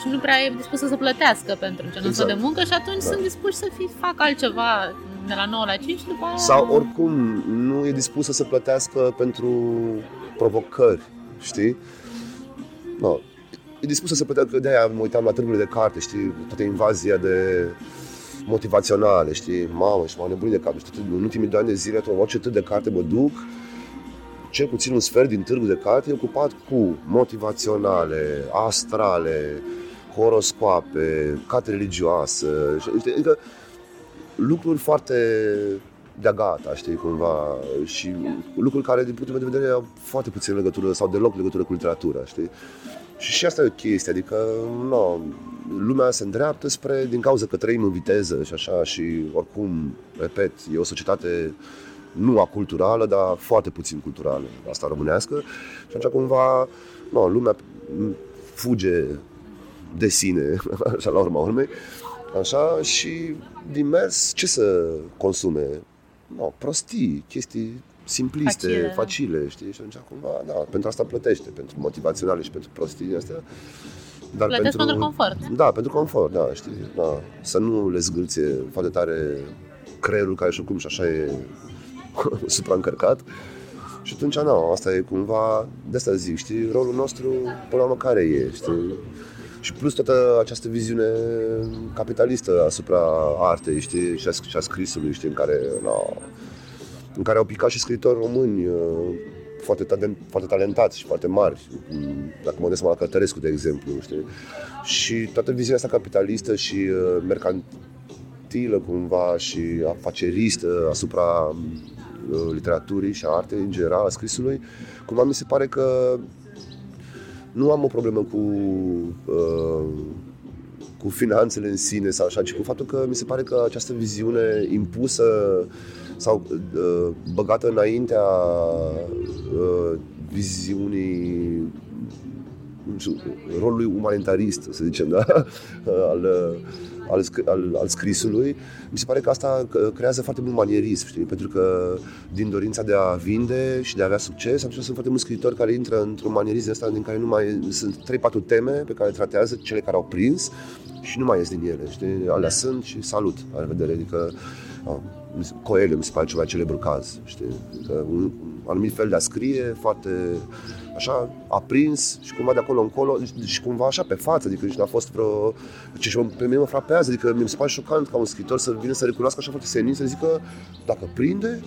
și nu prea e dispusă să plătească pentru genul ăsta Exact. de muncă și atunci Da. sunt dispuși să fi, fac altceva de la 9 la 5 și după aia... Sau oricum nu e dispusă să plătească pentru provocări, știi? No. E dispusă să plătească, de-aia mă uitam la târgurile de carte, știi? Toată invazia de motivaționale, știi? Mamă, și m-am nebunit de cap. Știi? În ultimii doi ani de zile, tot orice târg de carte mă duc, cel puțin un sfert din târgul de carte e ocupat cu motivaționale, astrale, horoscoape, carte religioasă, știi? Adică lucruri foarte de gata, știi, cumva, și lucruri care, din punctul meu de vedere, au foarte puțin legătură sau deloc legătură cu literatura, știi? Și și asta e o chestie, adică, no, lumea se îndreaptă spre, din cauza că trăim în viteză și așa, și oricum, repet, e o societate nu aculturală, dar foarte puțin culturală, asta românească, și atunci cumva, no, lumea fuge de sine, așa la urma urmei, Așa, și din mers, ce să consume? No, prostii, chestii simpliste, Facile. facile, facile știi? Și atunci, cumva, da, pentru asta plătește, pentru motivaționale și pentru prostii astea. Dar Plătesc pentru confort. Da, pentru confort, da, știi? Da. Să nu le zgâlție foarte tare creierul care și cum și așa e supraîncărcat. Și atunci, nu, asta e cumva, de asta zic, știi, rolul nostru, până la urmă, care e, știi? Și plus toată această viziune capitalistă asupra artei, știi, și a, și a scrisului, știi, în care, na, în care au picat și scriitori români uh, foarte, talent, foarte talentați și foarte mari. Mm, Dacă mă gândesc la Cătărescu, de exemplu, știi? Și toată viziunea asta capitalistă și uh, mercantilă, cumva, și afaceristă asupra uh, literaturii și a artei, în general, a scrisului, cumva mi se pare că nu am o problemă cu uh, cu finanțele în sine sau așa, ci cu faptul că mi se pare că această viziune impusă sau uh, băgată înaintea uh, viziunii nu știu, rolului umanitarist, să zicem, da? al, al, sc- al, al scrisului, mi se pare că asta uh, creează foarte mult manierism, știi? Pentru că din dorința de a vinde și de a avea succes, atunci sunt foarte mulți scriitori care intră într-un manierism ăsta din care nu mai sunt 3-4 teme pe care le tratează, cele care au prins și nu mai ies din ele, știi? Alea sunt și salut, la revedere, adică a, Coelho mi se pare ceva celebru caz, știi? Adică un, un anumit fel de a scrie, foarte așa, aprins și cumva de acolo încolo și cumva așa pe față, adică nici n-a fost vreo... Ce și pe mine mă frapează, adică mi se pare șocant ca un scriitor să vină să recunoască așa foarte senin, să zică dacă prinde,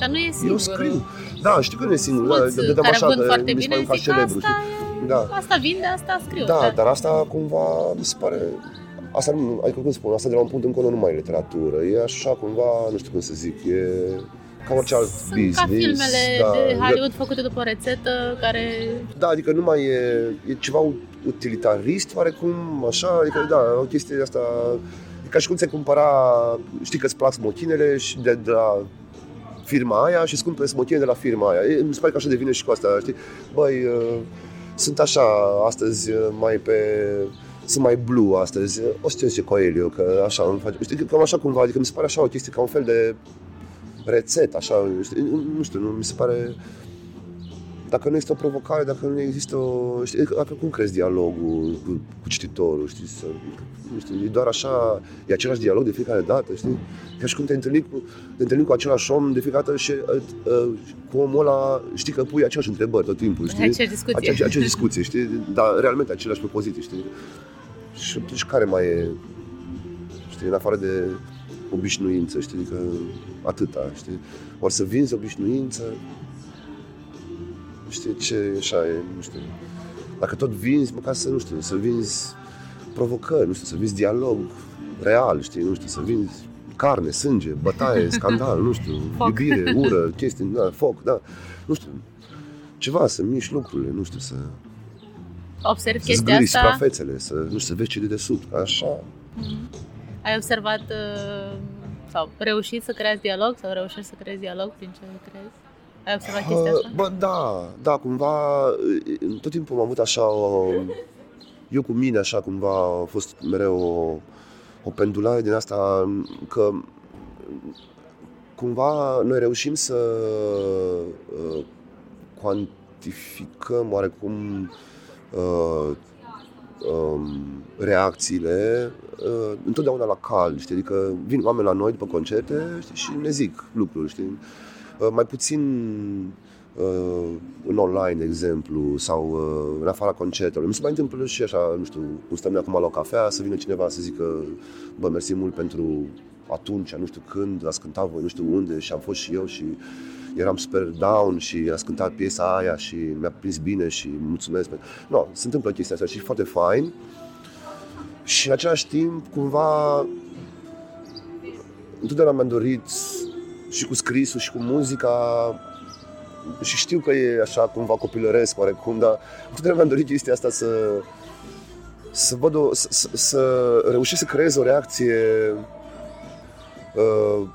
Dar nu e eu singur. scriu. Da, știu că nu e singur, da, Mulți de, de, de care așa, vând că foarte mi se bine pare un caz zic că celebru, asta, știi? e, Da. asta vinde, asta scriu. Da, dar asta cumva mi se pare... Asta nu, adică cum spun, asta de la un punct încolo nu mai e literatură. E așa cumva, nu știu cum să zic, e ca orice alt Sunt business. ca filmele da, de Hollywood făcute după o rețetă care... Da, adică nu mai e, e ceva utilitarist, oarecum, așa, adică da, o chestie asta, e ca și cum ți-ai cumpăra, știi că îți plac smochinele și de, de la firma aia și îți cumperi smochine de la firma aia. E, mi se pare că așa devine și cu asta, știi? Băi, uh, sunt așa, astăzi uh, mai pe sunt mai blue astăzi, o să zice Coelho, că așa îmi face, știi, cam așa cumva, adică mi se pare așa o chestie, ca un fel de rețetă, așa, știi, nu știu, nu, mi se pare, dacă nu există o provocare, dacă nu există o, știi, dacă cum crezi dialogul cu, cu cititorul, știi, să, nu știu, e doar așa, e același dialog de fiecare dată, știi, ca și cum te întâlni cu, te întâlni cu același om de fiecare dată și uh, uh, cu omul ăla știi că pui aceleași întrebări tot timpul, știi? Aceeași discuție. Aceeași, aceeași discuție, știi? Dar realmente aceleași propoziții, știi? Și atunci care mai e, știi, în afară de obișnuință, știi? Adică atâta, știi? Ori să vinzi obișnuință, știi, ce așa e, nu știu. Dacă tot vinzi, măcar să, nu știu, să vinzi provocări, nu știu, să vinzi dialog real, știi, nu știu, să vinzi carne, sânge, bătaie, scandal, nu știu, Foc. iubire, ură, chestii, da, foc, da, nu știu, ceva, să miști lucrurile, nu știu, să... observi să chestia zgâri asta? suprafețele, să, nu știu, să vezi ce de desubt, așa. Mhm. Ai observat uh, sau reușit să creezi dialog sau reușești să creezi dialog prin ce crezi? Ai observat chestia asta? Uh, Bă, da, da, cumva, uh, tot timpul am avut așa o... Eu cu mine, așa, cumva, a fost mereu o, o pendulare din asta că cumva noi reușim să uh, cuantificăm oarecum uh, um, reacțiile uh, întotdeauna la cal, știi? Adică vin oameni la noi după concerte știi? și ne zic lucruri, știi? Uh, mai puțin uh, în online, de exemplu, sau uh, în afara concertelor. Mi se mai întâmplă și așa, nu știu, cum stăm noi acum la o cafea, să vină cineva să zică, bă, mersi mult pentru atunci, nu știu când, ați cântat voi, nu știu unde, și am fost și eu și eram super down și ați cântat piesa aia și mi-a prins bine și mulțumesc. No, se întâmplă chestia asta și e foarte fain. Și în același timp, cumva, întotdeauna mi-am dorit și cu scrisul și cu muzica și știu că e așa cumva copilăresc oarecum, dar întotdeauna mi-am dorit chestia asta să să văd o, să, să, să reușesc să creez o reacție uh, uh,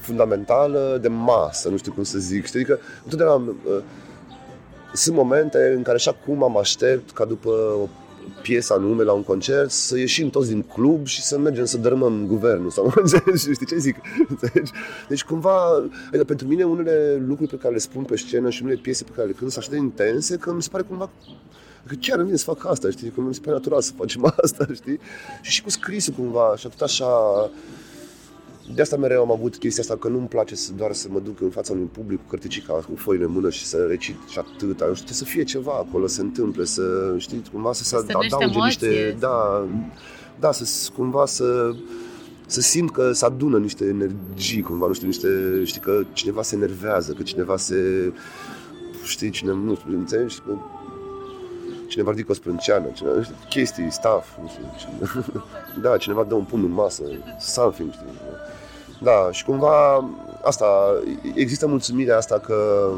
fundamentală de masă, nu știu cum să zic. Știi? Adică întotdeauna uh, sunt momente în care așa cum am aștept ca după o piesă anume la un concert, să ieșim toți din club și să mergem să dărâmăm guvernul sau știi ce zic? Deci cumva, adică pentru mine unele lucruri pe care le spun pe scenă și unele piese pe care le cânt sunt așa de intense că mi se pare cumva că chiar îmi vine să fac asta, știi? Că mi se pare natural să facem asta, știi? Și și cu scrisul cumva și tot așa de asta mereu am avut chestia asta, că nu-mi place să doar să mă duc în fața unui public cu cărticica, cu foile în mână și să recit și atâta. Nu știu, să fie ceva acolo, să se întâmple, să, știi, cumva să se adauge niște... Da, da, să cumva să să simt că se adună niște energii, cumva, nu știu, niște, știi, că cineva se enervează, că cineva se, știi, cine, nu știu, înțelegi, că cineva ridică o sprânceană, cineva, știi, chestii, stuff, nu știu, cine, da, cineva dă un pumn în masă, something, știi, da, și cumva asta, există mulțumirea asta că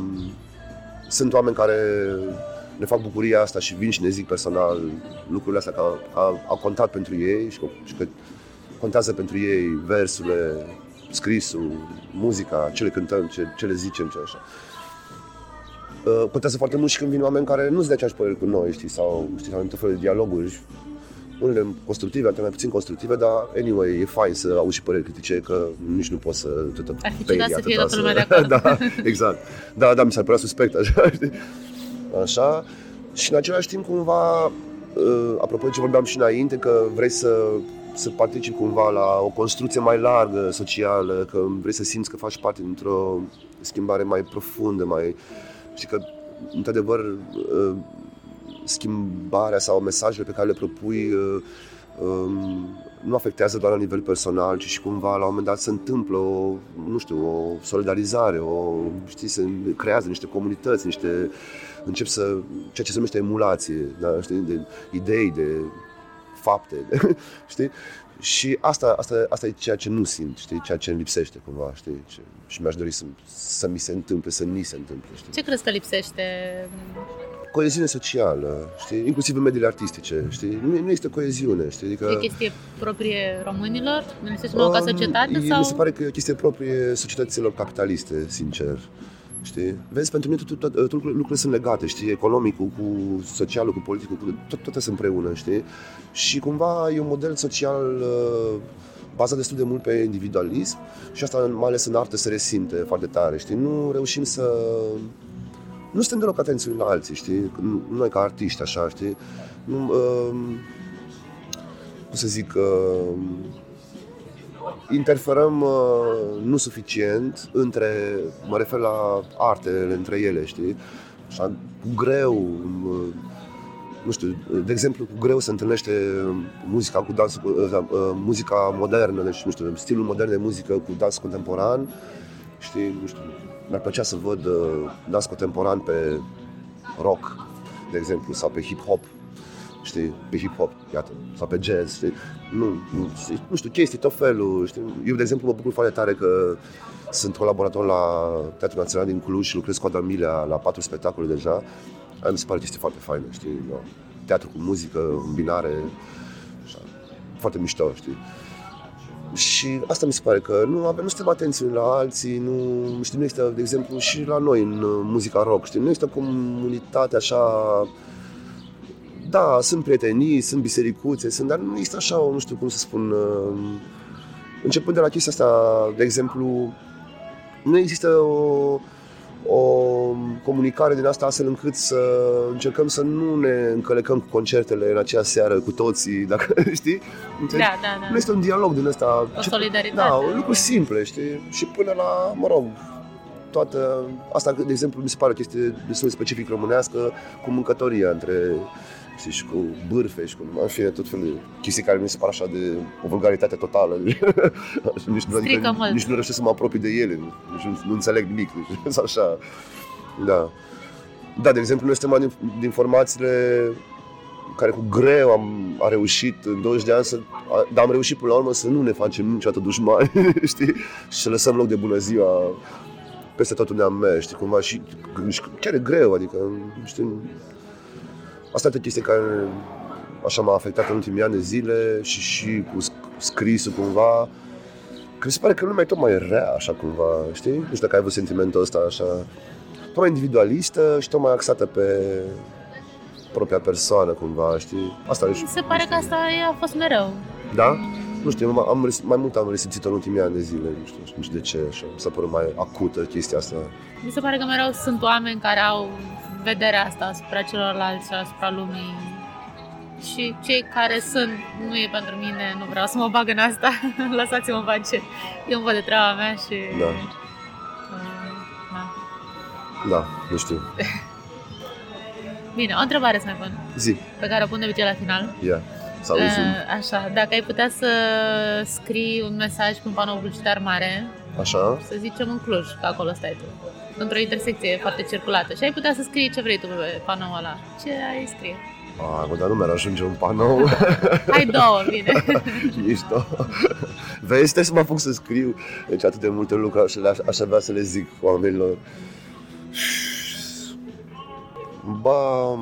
sunt oameni care ne fac bucuria asta și vin și ne zic personal lucrurile astea că au, au contat pentru ei și că, și că contează pentru ei versurile, scrisul, muzica, ce le cântăm, ce, ce le zicem, ce așa. Uh, contează foarte mult și când vin oameni care nu sunt de aceeași părere cu noi, știi, sau, știi, sau tot felul de dialoguri unele constructive, altele mai puțin constructive, dar anyway, e fain să auzi și păreri critice, că nici nu poți să te Ar fi ciudat să fie toată lumea de acord. da, exact. Da, da, mi s-ar părea suspect așa, știi? Așa. Și în același timp, cumva, uh, apropo de ce vorbeam și înainte, că vrei să să participi cumva la o construcție mai largă socială, că vrei să simți că faci parte dintr-o schimbare mai profundă, mai... Știi că, într-adevăr, uh, schimbarea sau mesajele pe care le propui uh, um, nu afectează doar la nivel personal, ci și cumva la un moment dat se întâmplă o, nu știu, o solidarizare, o, știi, se creează niște comunități, niște, încep să, ceea ce se numește emulație, da, știi, de idei, de fapte, de, știi? Și asta, asta, asta e ceea ce nu simt, știi? ceea ce îmi lipsește cumva, știi? Și mi-aș dori să, să mi se întâmple, să ni se întâmple. Știi? Ce crezi că lipsește coeziune socială, știi? inclusiv în mediile artistice, știi? Nu, nu este coeziune, știi? Adică, e chestie proprie românilor? Nu este um, ca societate? Sau? Mi se pare că e o chestie proprie societăților capitaliste, sincer. Știi? Vezi, pentru mine toate tot, tot, lucrurile sunt legate, știi? Economicul cu socialul, cu politicul, cu tot, toate sunt împreună, știi? Și cumva e un model social uh, bazat destul de mult pe individualism și asta mai ales în artă se resimte foarte tare, știi? Nu reușim să nu suntem deloc atenți la alții, știi? Noi ca artiști, așa, știi? Nu, uh, cum să zic, uh, interferăm uh, nu suficient între, mă refer la artele între ele, știi? Așa, cu greu, uh, nu știu, de exemplu, cu greu se întâlnește muzica cu dans, uh, uh, muzica modernă, deci, nu știu, stilul modern de muzică cu dans contemporan, știi, nu știu, mi-ar plăcea să văd uh, dans contemporan pe rock, de exemplu, sau pe hip-hop, știi, pe hip-hop, iată, sau pe jazz, știi, nu, nu, nu știu, chestii, tot felul, știi. Eu, de exemplu, mă bucur foarte tare că sunt colaborator la Teatrul Național din Cluj și lucrez cu Adamilia la patru spectacole deja Aia mi se pare chestie foarte faină, știi? Da. Teatru cu muzică, îmbinare, așa, foarte mișto, știi? Și asta mi se pare că nu avem, nu suntem atenți la alții, nu, știi, nu există, de exemplu, și la noi în uh, muzica rock, știi, nu există comunitate așa da, sunt prietenii, sunt bisericuțe, sunt, dar nu există așa, nu știu cum să spun, uh, începând de la chestia asta, de exemplu, nu există o, o comunicare din asta astfel încât să încercăm să nu ne încălecăm cu concertele în aceea seară cu toții, dacă știi? Da, da, da. Nu este un dialog din ăsta. O solidaritate. Da, lucruri simple, știi? Și până la, mă rog, toată... Asta, de exemplu, mi se pare o chestie destul de specific românească cu mâncătoria între știi, și cu bârfe și cu, în fine, tot felul de chestii care mi se par așa de o vulgaritate totală. nici, nu, adică, mult. nici nu reușesc să mă apropii de ele, nici nu, nu înțeleg nimic, deci, așa, da. Da, de exemplu, noi suntem din, din formațiile care cu greu am a reușit în 20 de ani să, a, dar am reușit până la urmă să nu ne facem niciodată dușmani, știi? Și să lăsăm loc de bună ziua peste tot unde am mers, știi, cumva și, și chiar e greu, adică, știi, Asta e o chestie care așa m-a afectat în ultimii ani de zile și și cu scrisul cumva. Că mi se pare că lumea e tot mai rea, așa cumva, știi? Nu știu dacă ai avut sentimentul ăsta așa, tot mai individualistă și tot mai axată pe propria persoană, cumva, știi? Asta Mi se pare că asta a fost mereu. Da? Nu știu, am, mai mult am resimțit în ultimii ani de zile, nu știu, nu știu de ce, așa, mi s-a părut mai acută chestia asta. Mi se pare că mereu sunt oameni care au vederea asta asupra celorlalți și asupra lumii. Și cei care sunt, nu e pentru mine, nu vreau să mă bag în asta, lăsați-mă în pace. Eu îmi văd de treaba mea și... Da. Uh, da. Da, nu știu. Bine, o întrebare să mai pun. Zi. Pe care o pun de obicei la final. Yeah. Sau uh, Așa, dacă ai putea să scrii un mesaj pe un panou publicitar mare, Așa. să zicem în Cluj, că acolo stai tu într-o intersecție foarte circulată și ai putea să scrii ce vrei tu pe panoul ăla. Ce ai scrie? Ah, dar nu mi-ar ajunge un panou. Hai două, bine. Ești două. Vezi, stai să mă apuc să scriu. Deci atât de multe lucruri aș, aș avea să le zic oamenilor. Ba,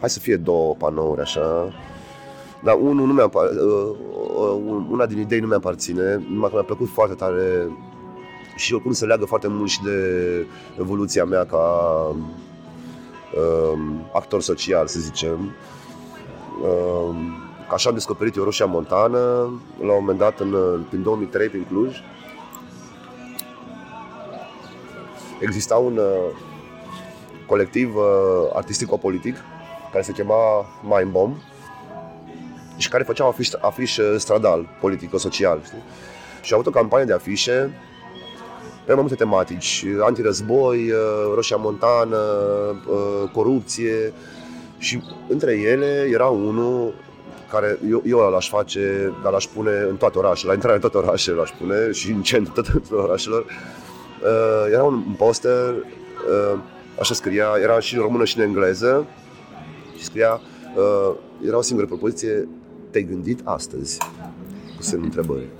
hai să fie două panouri așa. Dar unul nu mi-a, uh, uh, una din idei nu mi-aparține, numai că mi-a plăcut foarte tare și oricum se leagă foarte mult și de evoluția mea ca um, actor social, să zicem. Um, așa am descoperit eu Roșia Montană, la un moment dat, în, prin 2003, prin Cluj. Exista un uh, colectiv uh, artistico-politic care se chema Mind Bomb și care făcea afiș, afiș stradal, politico-social. Știi? Și au avut o campanie de afișe pe mai multe tematici, antirăzboi, uh, Roșia Montană, uh, corupție și între ele era unul care eu, eu l-aș face, dar l-aș pune în toate orașele, la intrarea în toate orașele l-aș pune și în centru tuturor orașelor. Uh, era un poster, uh, așa scria, era și în română și în engleză și scria, uh, era o singură propoziție, te-ai gândit astăzi? Cu semnul întrebării.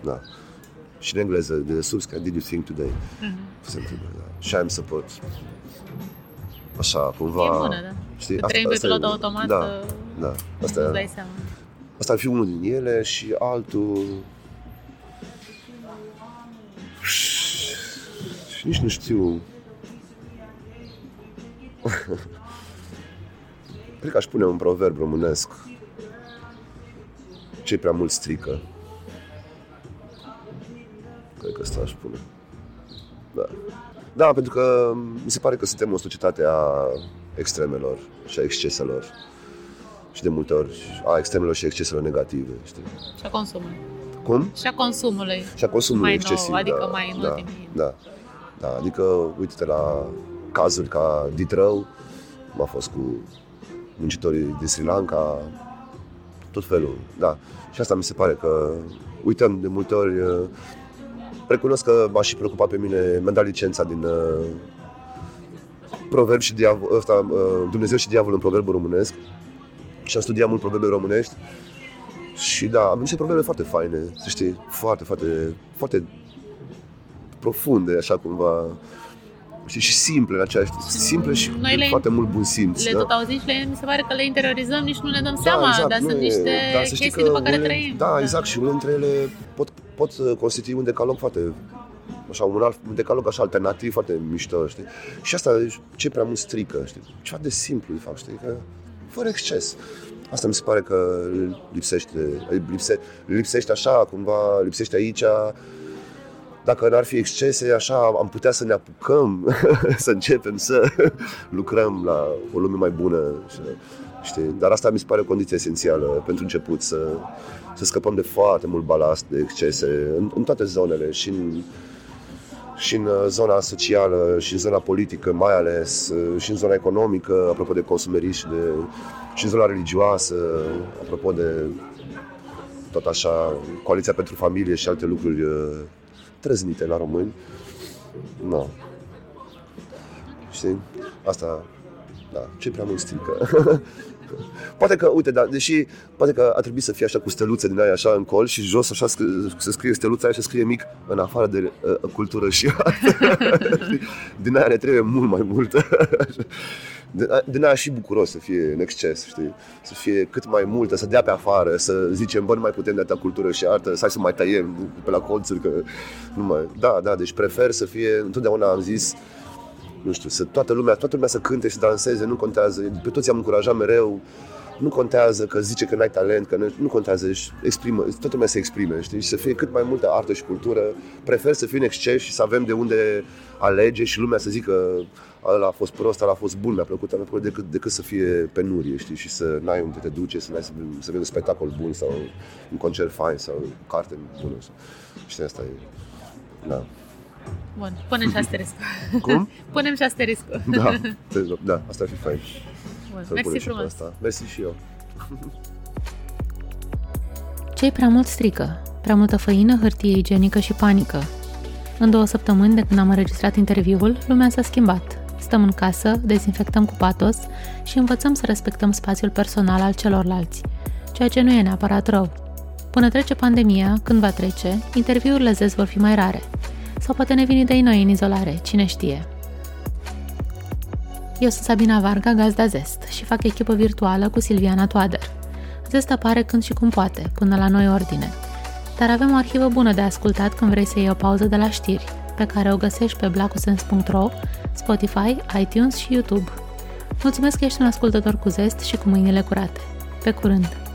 Da și în engleză, de sus, ca did you think today? Mm-hmm. Se întâmplă, da. Și am să pot așa, cumva... E bună, da. Știi? Asta, asta pe pilot automat, da, da. Asta, îți dai seama. Asta ar fi unul din ele și altul... Și nici nu știu... Cred că aș pune un proverb românesc. Ce prea mult strică. Cred că asta aș spune. Da. Da, pentru că mi se pare că suntem o societate a extremelor și a exceselor. Și de multe ori a extremelor și exceselor negative, știi? Și a consumului. Cum? Și a consumului. Și a consumului mai excesiv, nou, adică da, mai în da, ultimii. Da, da, adică uite-te la cazuri ca Ditrău, cum a fost cu muncitorii din Sri Lanka, tot felul, da. Și asta mi se pare că uităm de multe ori Recunosc că m-a și preocupat pe mine, mi-am dat licența din uh, proverb și diavol, ăsta, uh, Dumnezeu și diavolul în proverbul românesc și am studiat mult proverbe românești și da, am niște probleme foarte faine, să știi, foarte, foarte, foarte profunde, așa cumva. știi, și simple în același timp. Simple și Noi le- foarte mult bun simț. Le da? tot auzim și le, mi se pare că le interiorizăm, nici nu ne dăm Da, seama, exact, dar nu sunt e- niște dar să știi chestii că după care unele- trăim. Da, exact, și unele dintre ele pot, pot uh, constitui un decalog foarte așa, un, alt, un decalog așa alternativ, foarte mișto, știi? Și asta ce prea mult strică, știi? Ceva de simplu, de fapt, știi? Că, fără exces. Asta mi se pare că lipsește, lipse, lipsește așa, cumva, lipsește aici, dacă n-ar fi excese, așa am putea să ne apucăm, să începem să lucrăm la o lume mai bună. Și, știi? Dar asta mi se pare o condiție esențială pentru început, să, să scăpăm de foarte mult balast, de excese, în, în toate zonele, și în, și în uh, zona socială, și în zona politică mai ales, uh, și în zona economică, apropo de consumerism, și, de, și în zona religioasă, apropo de tot așa, Coaliția pentru Familie și alte lucruri uh, trăznite la români. Nu. Știi? Asta, da, ce prea mult strică. poate că, uite, da, deși poate că ar trebui să fie așa cu steluțe din aia așa în col și jos așa sc- să scrie steluța aia și să scrie mic în afară de uh, cultură și artă. din aia ne trebuie mult mai mult. din, aia- din aia și bucuros să fie în exces, știi? Să fie cât mai multă, să dea pe afară, să zicem, bă, nu mai putem de atâta cultură și artă, să hai să mai tăiem pe la colțuri, că nu mai... Da, da, deci prefer să fie, întotdeauna am zis, nu știu, să toată lumea, toată lumea să cânte și să danseze, nu contează, pe toți am încurajat mereu, nu contează că zice că n-ai talent, că nu, nu contează, își exprimă, toată lumea să exprime, știi, și să fie cât mai multă artă și cultură, prefer să fie în exces și să avem de unde alege și lumea să zică ăla a fost prost, ăla a fost bun, mi-a plăcut, mi-a plăcut. Decât, decât să fie penurie, știi, și să n-ai unde te duce, să, n-ai să, să vezi un spectacol bun sau un concert fain sau o carte bună. Știi, asta e, da. Bun, punem și asteriscul. Cum? punem și asteriscul. Da, te rog, da, asta ar fi fain. Bun, Să-l punem mersi și pe frumos. Asta. Mersi și eu. Cei prea mult strică, prea multă făină, hârtie igienică și panică. În două săptămâni de când am înregistrat interviul, lumea s-a schimbat. Stăm în casă, dezinfectăm cu patos și învățăm să respectăm spațiul personal al celorlalți, ceea ce nu e neapărat rău. Până trece pandemia, când va trece, interviurile zez vor fi mai rare. Sau poate ne vin idei noi în izolare, cine știe. Eu sunt Sabina Varga, gazda Zest, și fac echipă virtuală cu Silviana Toader. Zest apare când și cum poate, până la noi ordine. Dar avem o arhivă bună de ascultat când vrei să iei o pauză de la știri, pe care o găsești pe blacusens.ro, Spotify, iTunes și YouTube. Mulțumesc că ești un ascultător cu zest și cu mâinile curate. Pe curând!